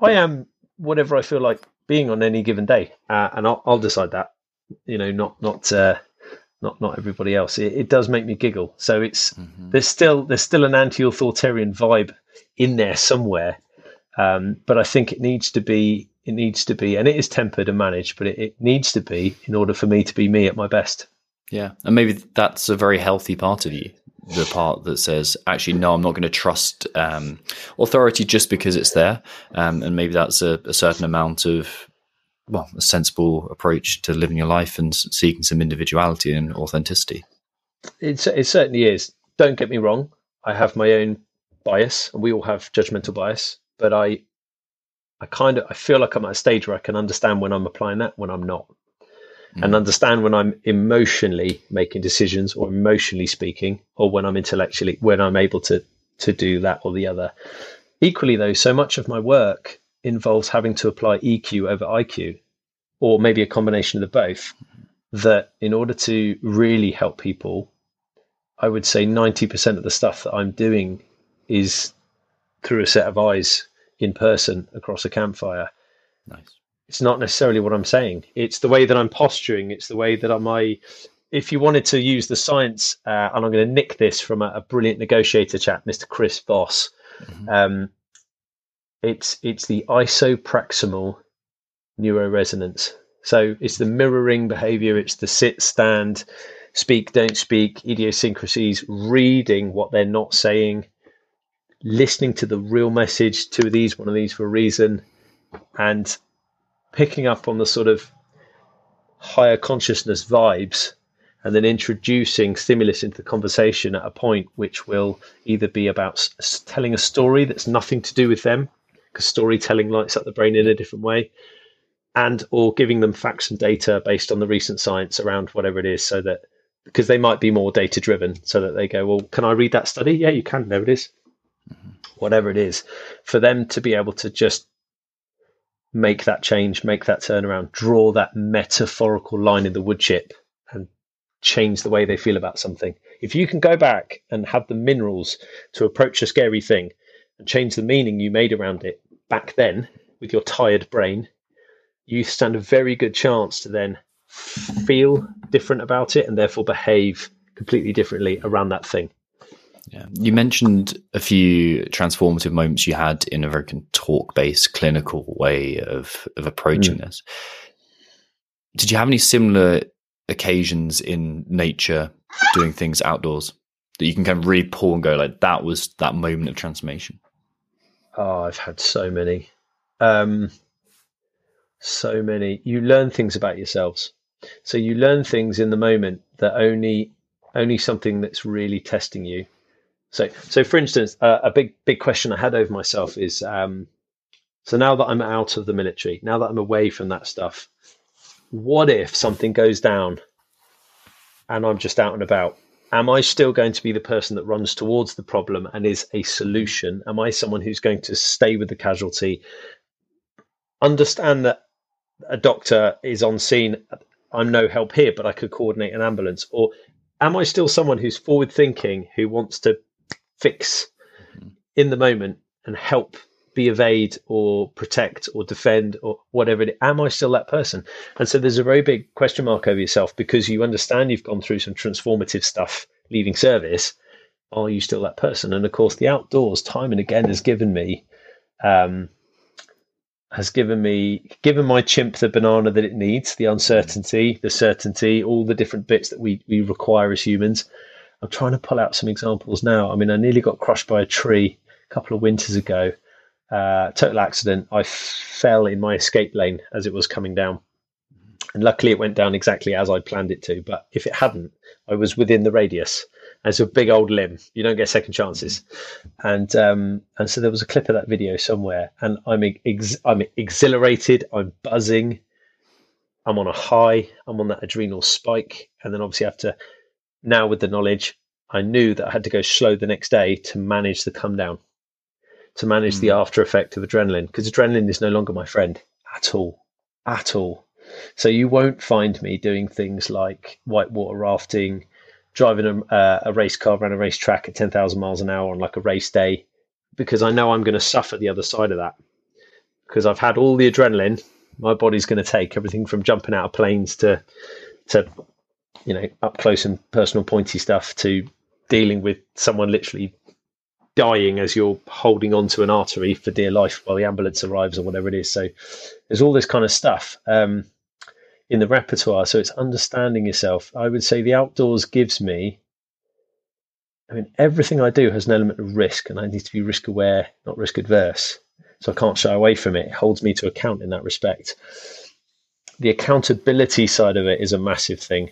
I am whatever I feel like being on any given day, uh, and I'll, I'll, decide that. You know, not not uh, not not everybody else. It, it, does make me giggle. So it's mm-hmm. there's still there's still an anti-authoritarian vibe in there somewhere, um, but I think it needs to be it needs to be, and it is tempered and managed, but it, it needs to be in order for me to be me at my best. Yeah, and maybe that's a very healthy part of you. The part that says, actually, no, I'm not going to trust um, authority just because it's there, um, and maybe that's a, a certain amount of well, a sensible approach to living your life and seeking some individuality and authenticity. It, it certainly is. Don't get me wrong. I have my own bias, and we all have judgmental bias. But I, I kind of I feel like I'm at a stage where I can understand when I'm applying that, when I'm not, mm. and understand when I'm emotionally making decisions or emotionally speaking, or when I'm intellectually when I'm able to to do that or the other. Equally, though, so much of my work involves having to apply EQ over IQ, or maybe a combination of the both. That in order to really help people, I would say 90% of the stuff that I'm doing is through a set of eyes in person across a campfire. Nice. It's not necessarily what I'm saying. It's the way that I'm posturing. It's the way that I'm. I, if you wanted to use the science, uh, and I'm going to nick this from a, a, brilliant negotiator chap, Mr. Chris Voss. Mm-hmm. Um, it's it's the isoproximal neuroresonance. So it's the mirroring behavior. It's the sit, stand, speak, don't speak, idiosyncrasies, reading what they're not saying, listening to the real message, two of these, one of these for a reason, and picking up on the sort of higher consciousness vibes and then introducing stimulus into the conversation at a point which will either be about telling a story that's nothing to do with them because storytelling lights up the brain in a different way and or giving them facts and data based on the recent science around whatever it is so that because they might be more data driven so that they go well can i read that study? Yeah you can. There it is whatever it is, for them to be able to just make that change, make that turnaround, draw that metaphorical line in the wood chip and change the way they feel about something. If you can go back and have the minerals to approach a scary thing and change the meaning you made around it back then with your tired brain, you stand a very good chance to then feel different about it and therefore behave completely differently around that thing. Yeah. You mentioned a few transformative moments you had in a very talk based clinical way of, of approaching mm. this. Did you have any similar occasions in nature doing things outdoors that you can kind of really pull and go like that was that moment of transformation? Oh, I've had so many. Um, so many. You learn things about yourselves. So you learn things in the moment that only only something that's really testing you so, so for instance, uh, a big big question I had over myself is: um, so now that I'm out of the military, now that I'm away from that stuff, what if something goes down and I'm just out and about? Am I still going to be the person that runs towards the problem and is a solution? Am I someone who's going to stay with the casualty? Understand that a doctor is on scene. I'm no help here, but I could coordinate an ambulance. Or am I still someone who's forward thinking, who wants to fix mm-hmm. in the moment and help be evade or protect or defend or whatever it is. Am I still that person? And so there's a very big question mark over yourself because you understand you've gone through some transformative stuff leaving service. Are you still that person? And of course, the outdoors, time and again, has given me, um, has given me, given my chimp the banana that it needs, the uncertainty, the certainty, all the different bits that we we require as humans. I'm trying to pull out some examples now. I mean, I nearly got crushed by a tree a couple of winters ago. Uh, total accident. I fell in my escape lane as it was coming down. And luckily, it went down exactly as I planned it to. But if it hadn't, I was within the radius. As a big old limb, you don't get second chances. And um, and so there was a clip of that video somewhere, and I'm ex- I'm exhilarated. I'm buzzing. I'm on a high. I'm on that adrenal spike, and then obviously have to now with the knowledge, I knew that I had to go slow the next day to manage the come down, to manage mm. the hmm. after effect of adrenaline, because adrenaline is no longer my friend at all, at all. So you won't find me doing things like whitewater rafting, driving a, uh, a race car around a racetrack at 10,000 miles an hour on like a race day, because I know I'm going to suffer the other side of that. Because I've had all the adrenaline my body's going to take, everything from jumping out of planes to to you know, up close and personal pointy stuff to dealing with someone literally dying as you're holding onto an artery for dear life while the ambulance arrives or whatever it is. So there's all this kind of stuff um, in the repertoire. So it's understanding yourself. I would say the outdoors gives me. I mean, everything I do has an element of risk, and I need to be risk aware, not risk adverse. So I can't shy away from it. It holds me to account in that respect. The accountability side of it is a massive thing.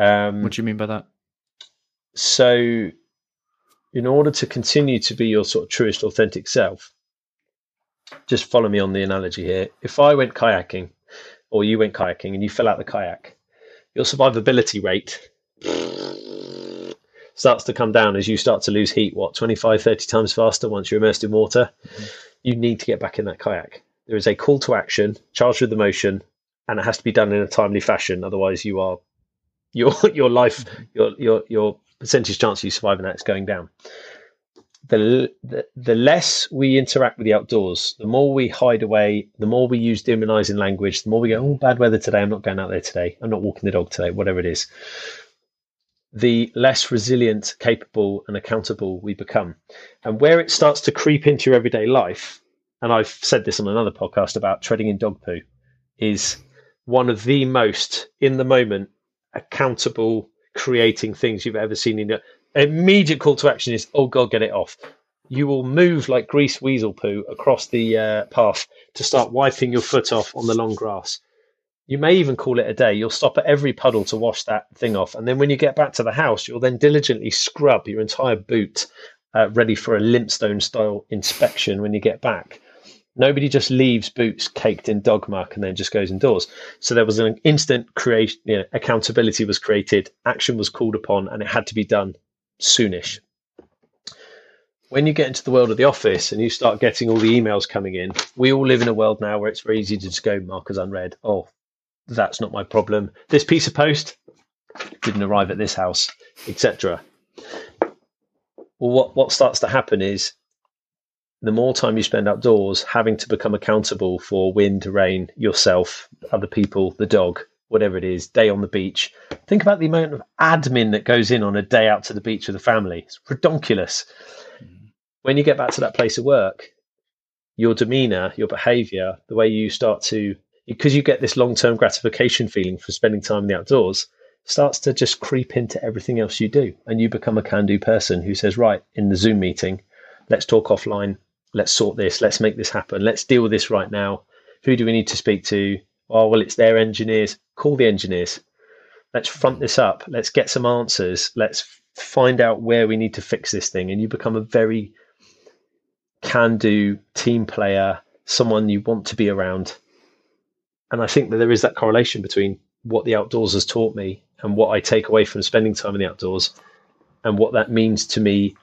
Um, what do you mean by that? So, in order to continue to be your sort of truest, authentic self, just follow me on the analogy here. If I went kayaking or you went kayaking and you fell out the kayak, your survivability rate starts to come down as you start to lose heat, what, 25, 30 times faster once you're immersed in water. Mm-hmm. You need to get back in that kayak. There is a call to action, charged with emotion, and it has to be done in a timely fashion. Otherwise, you are your your life, your your your percentage chance of you surviving that is going down. The, the, the less we interact with the outdoors, the more we hide away, the more we use demonizing language, the more we go, oh, bad weather today. I'm not going out there today. I'm not walking the dog today, whatever it is. The less resilient, capable, and accountable we become. And where it starts to creep into your everyday life, and I've said this on another podcast about treading in dog poo, is one of the most in the moment accountable creating things you've ever seen in your immediate call to action is oh god get it off. You will move like grease weasel poo across the uh, path to start wiping your foot off on the long grass. You may even call it a day. You'll stop at every puddle to wash that thing off and then when you get back to the house you'll then diligently scrub your entire boot uh, ready for a Lympstone style inspection when you get back Nobody just leaves boots caked in dog muck and then just goes indoors. So there was an instant creation, you know, accountability was created, action was called upon, and it had to be done soonish. When you get into the world of the office and you start getting all the emails coming in, we all live in a world now where it's very easy to just go mark as unread. Oh, that's not my problem. This piece of post didn't arrive at this house, etc. Well, what what starts to happen is the more time you spend outdoors having to become accountable for wind, rain, yourself, other people, the dog, whatever it is, day on the beach. Think about the amount of admin that goes in on a day out to the beach with the family. It's redonkulous. Mm-hmm. When you get back to that place of work, your demeanor, your behavior, the way you start to, because you get this long term gratification feeling for spending time in the outdoors, starts to just creep into everything else you do. And you become a can do person who says, right, in the Zoom meeting, let's talk offline let's sort this, let's make this happen, let's deal with this right now. Who do we need to speak to? Oh, well, it's their engineers. Call the engineers. Let's front this up. Let's get some answers. Let's find out where we need to fix this thing. And you become a very can do team player, someone you want to be around. And I think that there is that correlation between what the outdoors has taught me and what I take away from spending time in the outdoors and what that means to me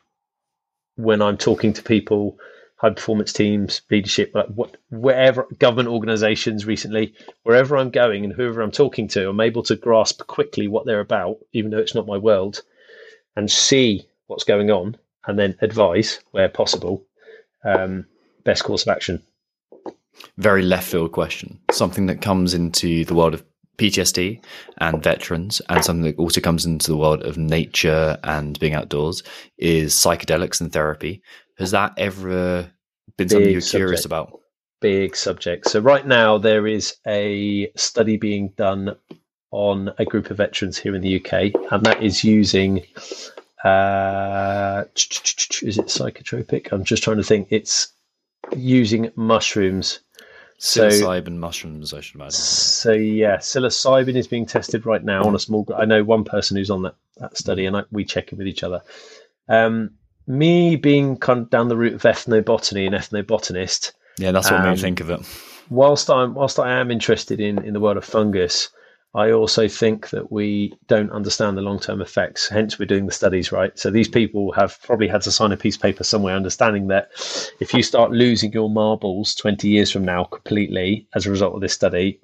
when I'm talking to people high performance teams, leadership, like what, wherever government organizations recently, wherever I'm going and whoever I'm talking to, I'm able to grasp quickly what they're about, even though it's not my world, and see what's going on and then advise where possible um, best course of action. Very left field question. Something that comes into the world of PTSD and veterans, and something that also comes into the world of nature and being outdoors is psychedelics and therapy. Has that ever been Big something you're subject. curious about? Big subject. So right now there is a study being done on a group of veterans here in the UK, and that is using uh, is it psychotropic? I'm just trying to think. It's using mushrooms. Psilocybin so, mushrooms, I should imagine. So yeah, psilocybin is being tested right now on a small. I know one person who's on that, that study, and I, we check in with each other. Um, me being kind of down the route of ethnobotany and ethnobotanist. Yeah, that's what um, made me um, think of it. Whilst I'm whilst I am interested in in the world of fungus, I also think that we don't understand the long term effects. Hence, we're doing the studies, right? So these people have probably had to sign a piece of paper somewhere, understanding that if you start losing your marbles 20 years from now completely as a result of this study,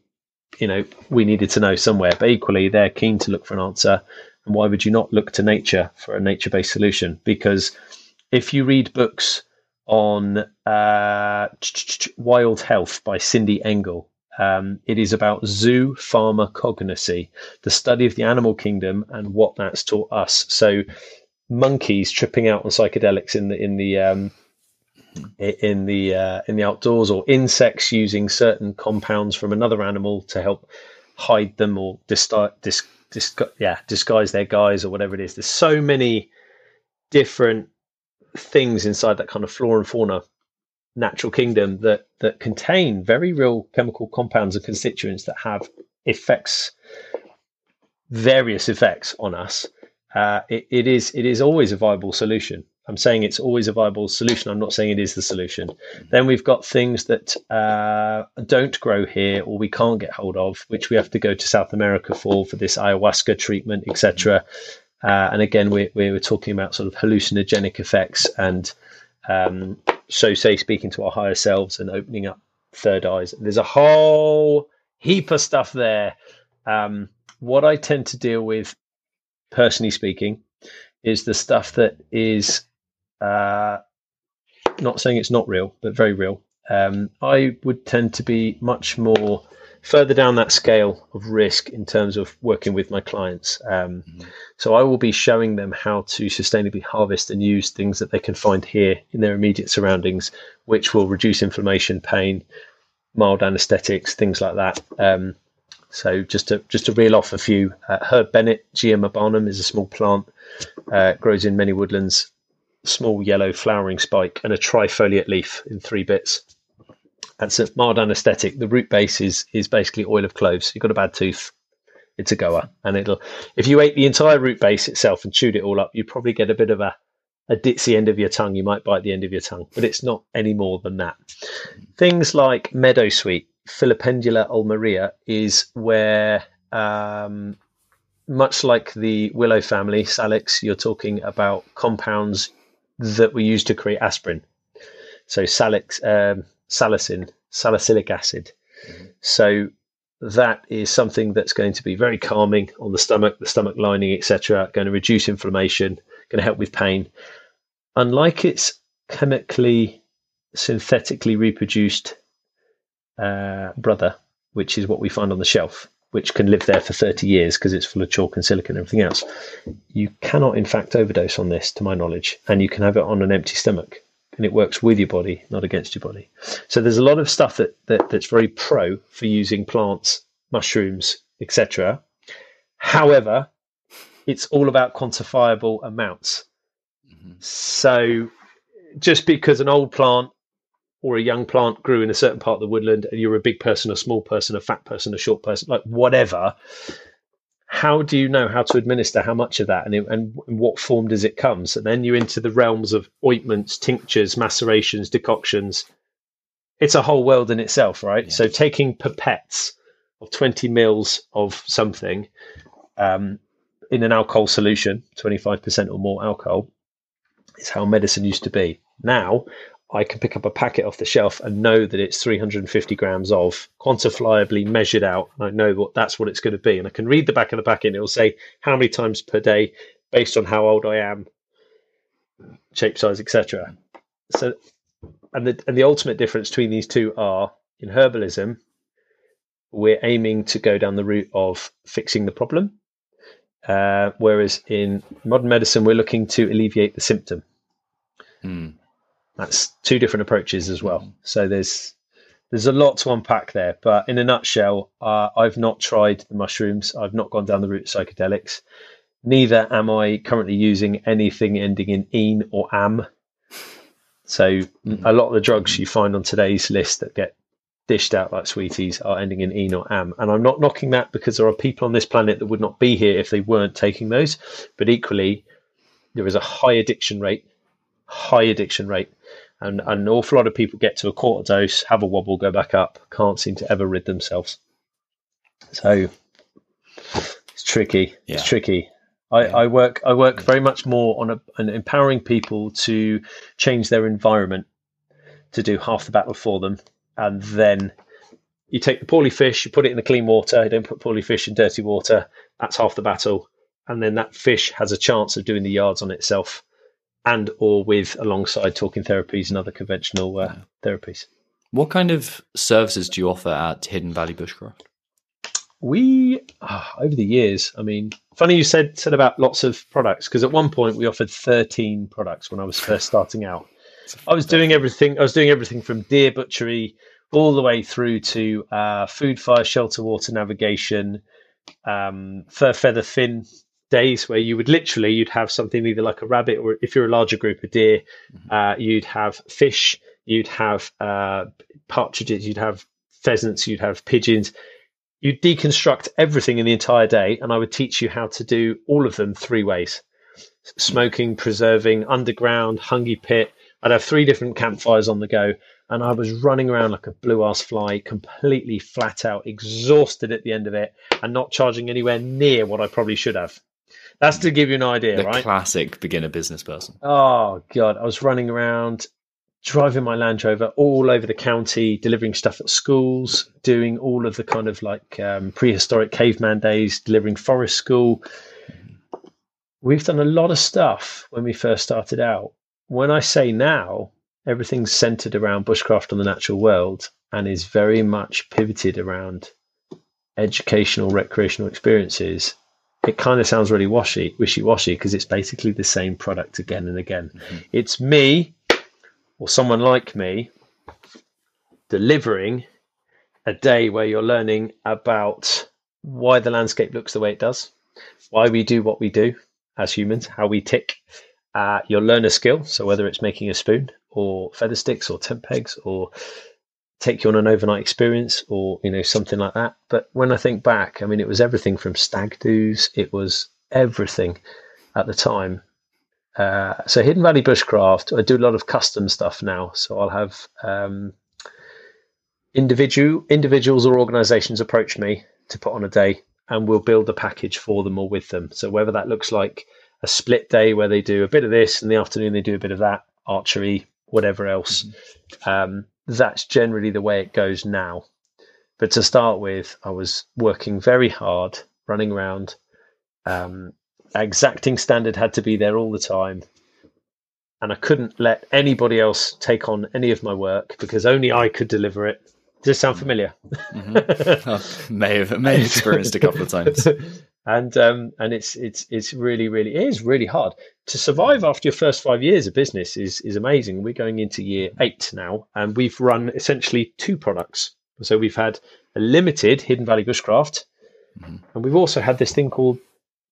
you know, we needed to know somewhere. But equally, they're keen to look for an answer. And why would you not look to nature for a nature based solution? Because if you read books on uh, Wild Health by Cindy Engel, um, it is about zoo pharmacognosy, the study of the animal kingdom and what that's taught us. So, monkeys tripping out on psychedelics in the in the um, in the uh, in the outdoors, or insects using certain compounds from another animal to help hide them or dis- dis- disgu- yeah, disguise their guise or whatever it is. There's so many different things inside that kind of flora and fauna natural kingdom that that contain very real chemical compounds and constituents that have effects, various effects on us. Uh, it, it is it is always a viable solution. I'm saying it's always a viable solution. I'm not saying it is the solution. Then we've got things that uh, don't grow here or we can't get hold of, which we have to go to South America for for this ayahuasca treatment, etc. Uh, and again, we, we were talking about sort of hallucinogenic effects and um, so say speaking to our higher selves and opening up third eyes. There's a whole heap of stuff there. Um, what I tend to deal with, personally speaking, is the stuff that is uh, not saying it's not real, but very real. Um, I would tend to be much more further down that scale of risk in terms of working with my clients. Um, mm-hmm. So I will be showing them how to sustainably harvest and use things that they can find here in their immediate surroundings, which will reduce inflammation, pain, mild anesthetics, things like that. Um, so just to just to reel off a few, uh, herb Bennet, Geum urbanum is a small plant, uh, grows in many woodlands, small yellow flowering spike, and a trifoliate leaf in three bits. That's a mild anaesthetic. The root base is is basically oil of cloves. You've got a bad tooth, it's a goer, and it'll. If you ate the entire root base itself and chewed it all up, you'd probably get a bit of a a ditzy end of your tongue. You might bite the end of your tongue, but it's not any more than that. Things like meadowsweet, Filipendula ulmaria, is where um, much like the willow family, Salix, you're talking about compounds that were used to create aspirin. So salix, um, salicin, salicylic acid. Mm-hmm. So that is something that's going to be very calming on the stomach, the stomach lining, etc. Going to reduce inflammation, going to help with pain. Unlike its chemically, synthetically reproduced uh, brother, which is what we find on the shelf, which can live there for 30 years because it's full of chalk and silica and everything else. You cannot, in fact, overdose on this, to my knowledge, and you can have it on an empty stomach and it works with your body, not against your body. So there's a lot of stuff that, that that's very pro for using plants, mushrooms, etc. However, it's all about quantifiable amounts. Mm-hmm. So just because an old plant or a young plant grew in a certain part of the woodland and you're a big person, a small person, a fat person, a short person, like whatever, how do you know how to administer how much of that and, and in what form does it come? So then you're into the realms of ointments, tinctures, macerations, decoctions. It's a whole world in itself, right? Yeah. So taking pipettes of 20 mils of something um, in an alcohol solution, 25% or more alcohol, is how medicine used to be. Now I can pick up a packet off the shelf and know that it's 350 grams of quantifiably measured out. I know what that's what it's going to be, and I can read the back of the packet. and It'll say how many times per day, based on how old I am, shape, size, etc. So, and the and the ultimate difference between these two are in herbalism, we're aiming to go down the route of fixing the problem, uh, whereas in modern medicine, we're looking to alleviate the symptom. Mm. That's two different approaches as well. Mm. So there's there's a lot to unpack there. But in a nutshell, uh, I've not tried the mushrooms. I've not gone down the route of psychedelics. Neither am I currently using anything ending in "ene" or "am." So mm. a lot of the drugs you find on today's list that get dished out like sweeties are ending in "ene" or "am." And I'm not knocking that because there are people on this planet that would not be here if they weren't taking those. But equally, there is a high addiction rate, high addiction rate and, and an awful lot of people get to a quarter dose, have a wobble, go back up, can't seem to ever rid themselves. So it's tricky. Yeah. It's tricky. I, yeah. I, work I work very much more on, a, on empowering people to change their environment to do half the battle for them, and then you take the poorly fish, you put it in the clean water. You don't put poorly fish in dirty water. That's half the battle, and then that fish has a chance of doing the yards on itself and or with alongside talking therapies and other conventional uh, therapies. What kind of services do you offer at Hidden Valley Bushcraft? We oh, over the years, I mean, funny you said said about lots of products because at one point we offered thirteen products when I was first starting out. I was doing everything. I was doing everything from deer butchery all the way through to uh, food, fire, shelter, water navigation, um, fur, feather, fin days where you would literally you'd have something either like a rabbit or if you're a larger group of deer, mm-hmm. uh, you'd have fish, you'd have uh, partridges, you'd have pheasants, you'd have pigeons. You'd deconstruct everything in the entire day, and I would teach you how to do all of them three ways. smoking, preserving, underground, hangi pit. I'd have three different campfires on the go, and I was running around like a blue ass fly, completely flat out, exhausted at the end of it, and not charging anywhere near what I probably should have. That's to give you an idea, the right? classic beginner business person. Oh god, I was running around, driving my Land Rover all over the county, delivering stuff at schools, doing all of the kind of like um, prehistoric caveman days, delivering forest school. We've done a lot of stuff when we first started out. When I say now, everything's centered around bushcraft and the natural world and is very much pivoted around educational, recreational experiences. It kind of sounds really washy, wishy-washy because it's basically the same product again and again. Mm-hmm. It's me or someone like me delivering a day where you're learning about why the landscape looks the way it does, why we do what we do as humans, how we tick. Uh, you'll learn a skill. So whether it's making a spoon or feather sticks or tent pegs or take you on an overnight experience or you know something like that. But when I think back, I mean, it was everything from stag do's. It was everything at the time. Uh, so Hidden Valley Bushcraft, I do a lot of custom stuff now. So I'll have um, individual individuals or organisations approach me to put on a day, and we'll build a package for them or with them. So whether that looks like a split day where they do a bit of this in the afternoon, they do a bit of that archery, whatever else. Mm-hmm. Um, that's generally the way it goes now. But to start with, I was working very hard, running around. Um, exacting standard had to be there all the time. And I couldn't let anybody else take on any of my work because only I could deliver it. Does this sound familiar? Mm-hmm. oh, may have may have experienced a couple of times. and um, and it's it's it's really really it is really hard to survive after your first five years of business is is amazing. We're going into year eight now, and we've run essentially two products. So we've had a limited Hidden Valley Bushcraft, mm-hmm. and we've also had this thing called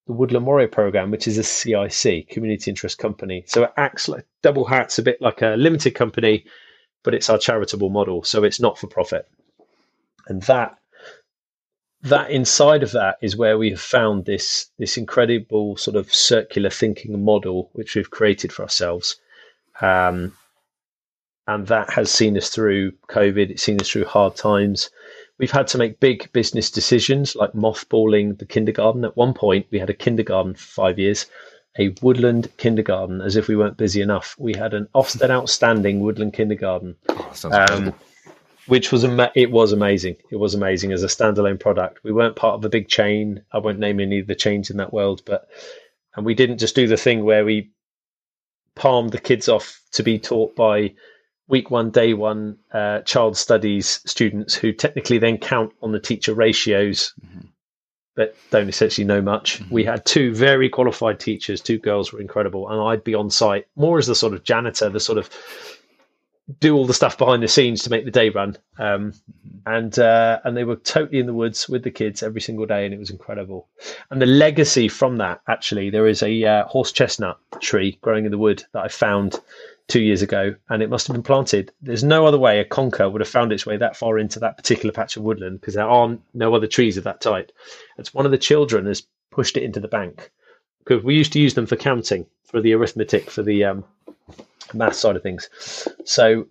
the Woodland Warrior Program, which is a CIC, Community Interest Company. So it acts like double hats, a bit like a limited company, but it's our charitable model. So it's not for profit. And that that inside of that is where we have found this this incredible sort of circular thinking model which we've created for ourselves. Um, and that has seen us through covid it's seen us through hard times. We've had to make big business decisions like mothballing the kindergarten. At one point we had a kindergarten for five years a woodland kindergarten as if we weren't busy enough. We had an ofsted outstanding woodland kindergarten. Oh, um, which was ama- it was amazing. It was amazing as a standalone product. We weren't part of a big chain. I won't name any of the chains in that world, but and we didn't just do the thing where we palmed the kids off to be taught by week one, day one uh, child studies students who technically then count on the teacher ratios, mm-hmm. but don't essentially know much. Mm-hmm. We had two very qualified teachers. Two girls were incredible, and I'd be on site more as the sort of janitor, the sort of do all the stuff behind the scenes to make the day run. Um, and uh, and they were totally in the woods with the kids every single day, and it was incredible. And the legacy from that, actually, there is a uh, horse chestnut tree growing in the wood that I found two years ago, and it must have been planted. There's no other way a conker would have found its way that far into that particular patch of woodland because there aren't no other trees of that type. It's one of the children has pushed it into the bank because we used to use them for counting for the arithmetic for the um, math side of things. So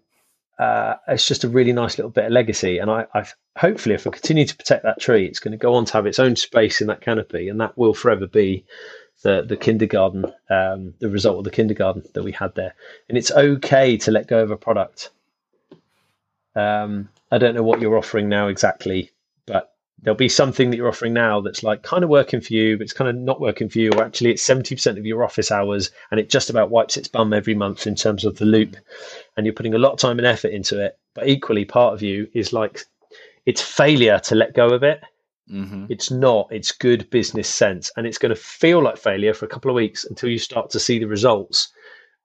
uh, it's just a really nice little bit of legacy. And I, I hopefully, if I continue to protect that tree, it's going to go on to have its own space in that canopy, and that will forever be the the kindergarten, um, the result of the kindergarten that we had there. And it's okay to let go of a product. Um, I don't know what you're offering now exactly, there'll be something that you're offering now that's like kind of working for you, but it's kind of not working for you, or actually it's 70% of your office hours and it just about wipes its bum every month in terms of the loop. And you're putting a lot of time and effort into it. But equally, part of you is like, it's failure to let go of it. Mm-hmm. It's not, it's good business sense. And it's going to feel like failure for a couple of weeks until you start to see the results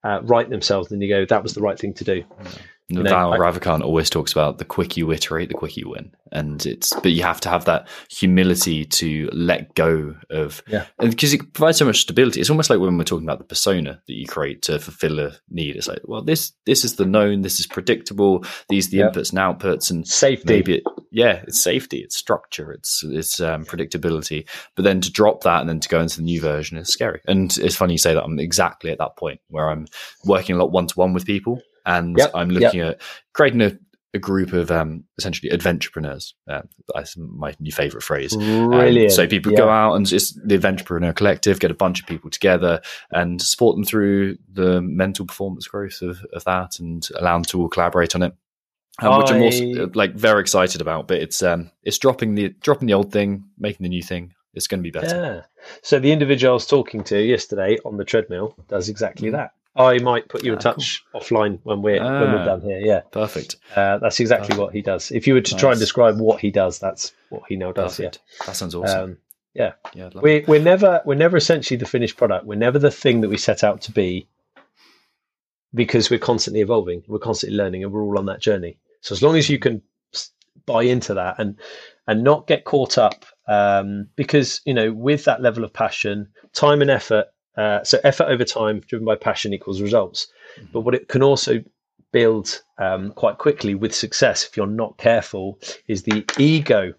uh, right themselves. And you go, that was the right thing to do. Mm-hmm. You know, Val Ravikant always talks about the quicker you iterate, the quicker you win, and it's but you have to have that humility to let go of, yeah, and because it provides so much stability. It's almost like when we're talking about the persona that you create to fulfill a need. It's like, well, this this is the known, this is predictable, these are the yeah. inputs and outputs, and safety. Maybe it, yeah, it's safety, it's structure, it's it's um, predictability. But then to drop that and then to go into the new version is scary. And it's funny you say that. I'm exactly at that point where I'm working a lot one to one with people and yep, I'm looking yep. at creating a, a group of um, essentially adventurepreneurs. Uh, that's my new favorite phrase. Um, so people go out and just the Adventurepreneur Collective, get a bunch of people together and support them through the mental performance growth of, of that and allow them to all collaborate on it. Um, which. I'm also like very excited about, but it's um, it's dropping the dropping the old thing, making the new thing. It's going to be better. Yeah. So the individual I was talking to yesterday on the treadmill does exactly mm-hmm. that. I might put you in ah, touch cool. offline when we're ah, when we're ah, done here. Yeah, perfect. Uh, that's exactly perfect. what he does. If you were to nice. try and describe what he does, that's what he now does. Perfect. Yeah, that sounds awesome. Um, yeah, yeah we, we're never we're never essentially the finished product. We're never the thing that we set out to be, because we're constantly evolving. We're constantly learning, and we're all on that journey. So as long as you can buy into that and and not get caught up, um, because you know with that level of passion, time and effort uh, so effort over time driven by passion equals results. Mm-hmm. But what it can also build um, quite quickly with success, if you're not careful, is the ego,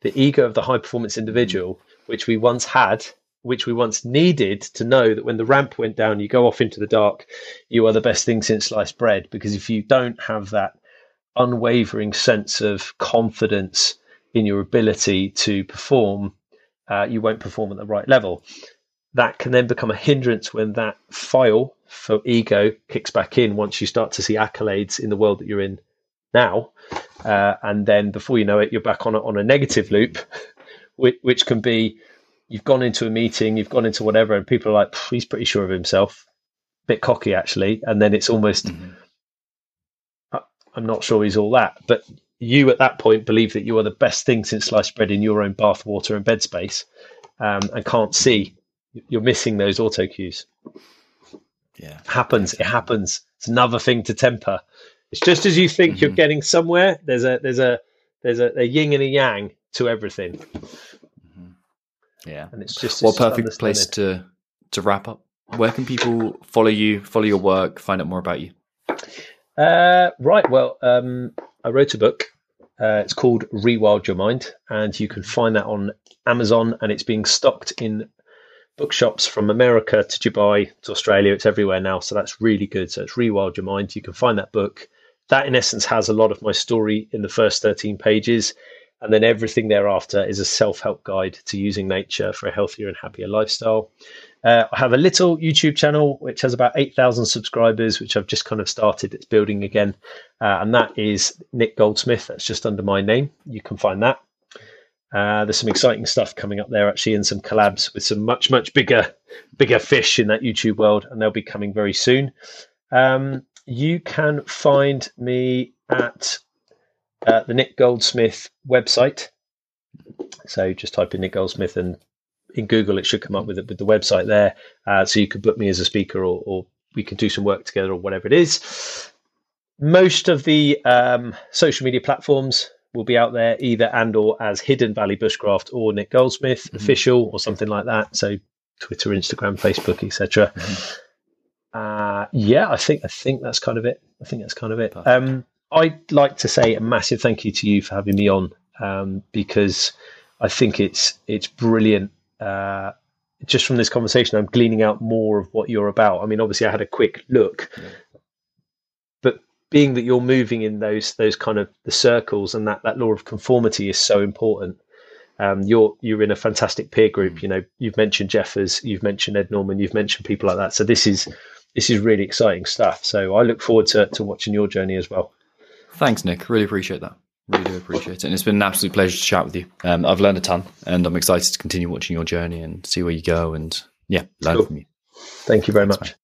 the ego of the high performance individual, which we once had, which we once needed to know that when the ramp went down, you go off into the dark, you are the best thing since sliced bread. Because if you don't have that unwavering sense of confidence in your ability to perform, uh, you won't perform at the right level that can then become a hindrance when that file for ego kicks back in once you start to see accolades in the world that you're in now. Uh, and then before you know it, you're back on a, on a negative loop, which, which can be you've gone into a meeting, you've gone into whatever, and people are like, he's pretty sure of himself, a bit cocky actually. And then it's almost, mm-hmm. I'm not sure he's all that. But you at that point believe that you are the best thing since sliced bread in your own bath water and bed space um, and can't see you're missing those auto cues. Yeah, happens. It happens. It's another thing to temper. It's just as you think mm-hmm. you're getting somewhere. There's a there's a there's a, a yin and a yang to everything. Mm-hmm. Yeah, and it's just well, perfect place to to wrap up. Where can people follow you, follow your work, find out more about you? Uh, right. Well, um, I wrote a book. Uh, it's called Rewild Your Mind, and you can find that on Amazon, and it's being stocked in bookshops from America to Dubai to Australia. It's everywhere now. So that's really good. So it's Rewild Your Mind. You can find that book. That, in essence, has a lot of my story in the first 13 pages. And then everything thereafter is a self help guide to using nature for a healthier and happier lifestyle. Uh, I have a little YouTube channel which has about 8,000 subscribers, which I've just kind of started. It's building again. Uh, and that is Nick Goldsmith. That's just under my name. You can find that. Uh, there's some exciting stuff coming up there actually, and some collabs with some much much bigger bigger fish in that YouTube world, and they'll be coming very soon. Um, you can find me at uh, the Nick Goldsmith website. So just type in Nick Goldsmith and in Google it should come up with it with the website there. Uh, so you could book me as a speaker, or, or, we can do some work together, or whatever it is. Most of the um, social media platforms will be out there either and or as Hidden Valley Bushcraft or Nick Goldsmith mm-hmm. official or something like that. So Twitter, Instagram, Facebook, etc. Mm-hmm. Uh, yeah, I think I think that's kind of it. I think that's kind of it. Um, I'd like to say a massive thank you to you for having me on um, because I think it's it's brilliant. Uh, just from this conversation, I'm gleaning out more of what you're about. I mean, obviously, I had a quick look, yeah being that you're moving in those those kind of the circles and that that law of conformity is so important. Um, you're you're in a fantastic peer group. Mm. You know, you've mentioned Jeffers, you've mentioned Ed Norman, you've mentioned people like that. So this is this is really exciting stuff. So I look forward to to watching your journey as well. Thanks, Nick. Really appreciate that. Really do appreciate it. And it's been an absolute pleasure to chat with you. Um, I've learned a ton and I'm excited to continue watching your journey and see where you go and yeah, learn cool. from you. Thank you very Thanks, much. Man.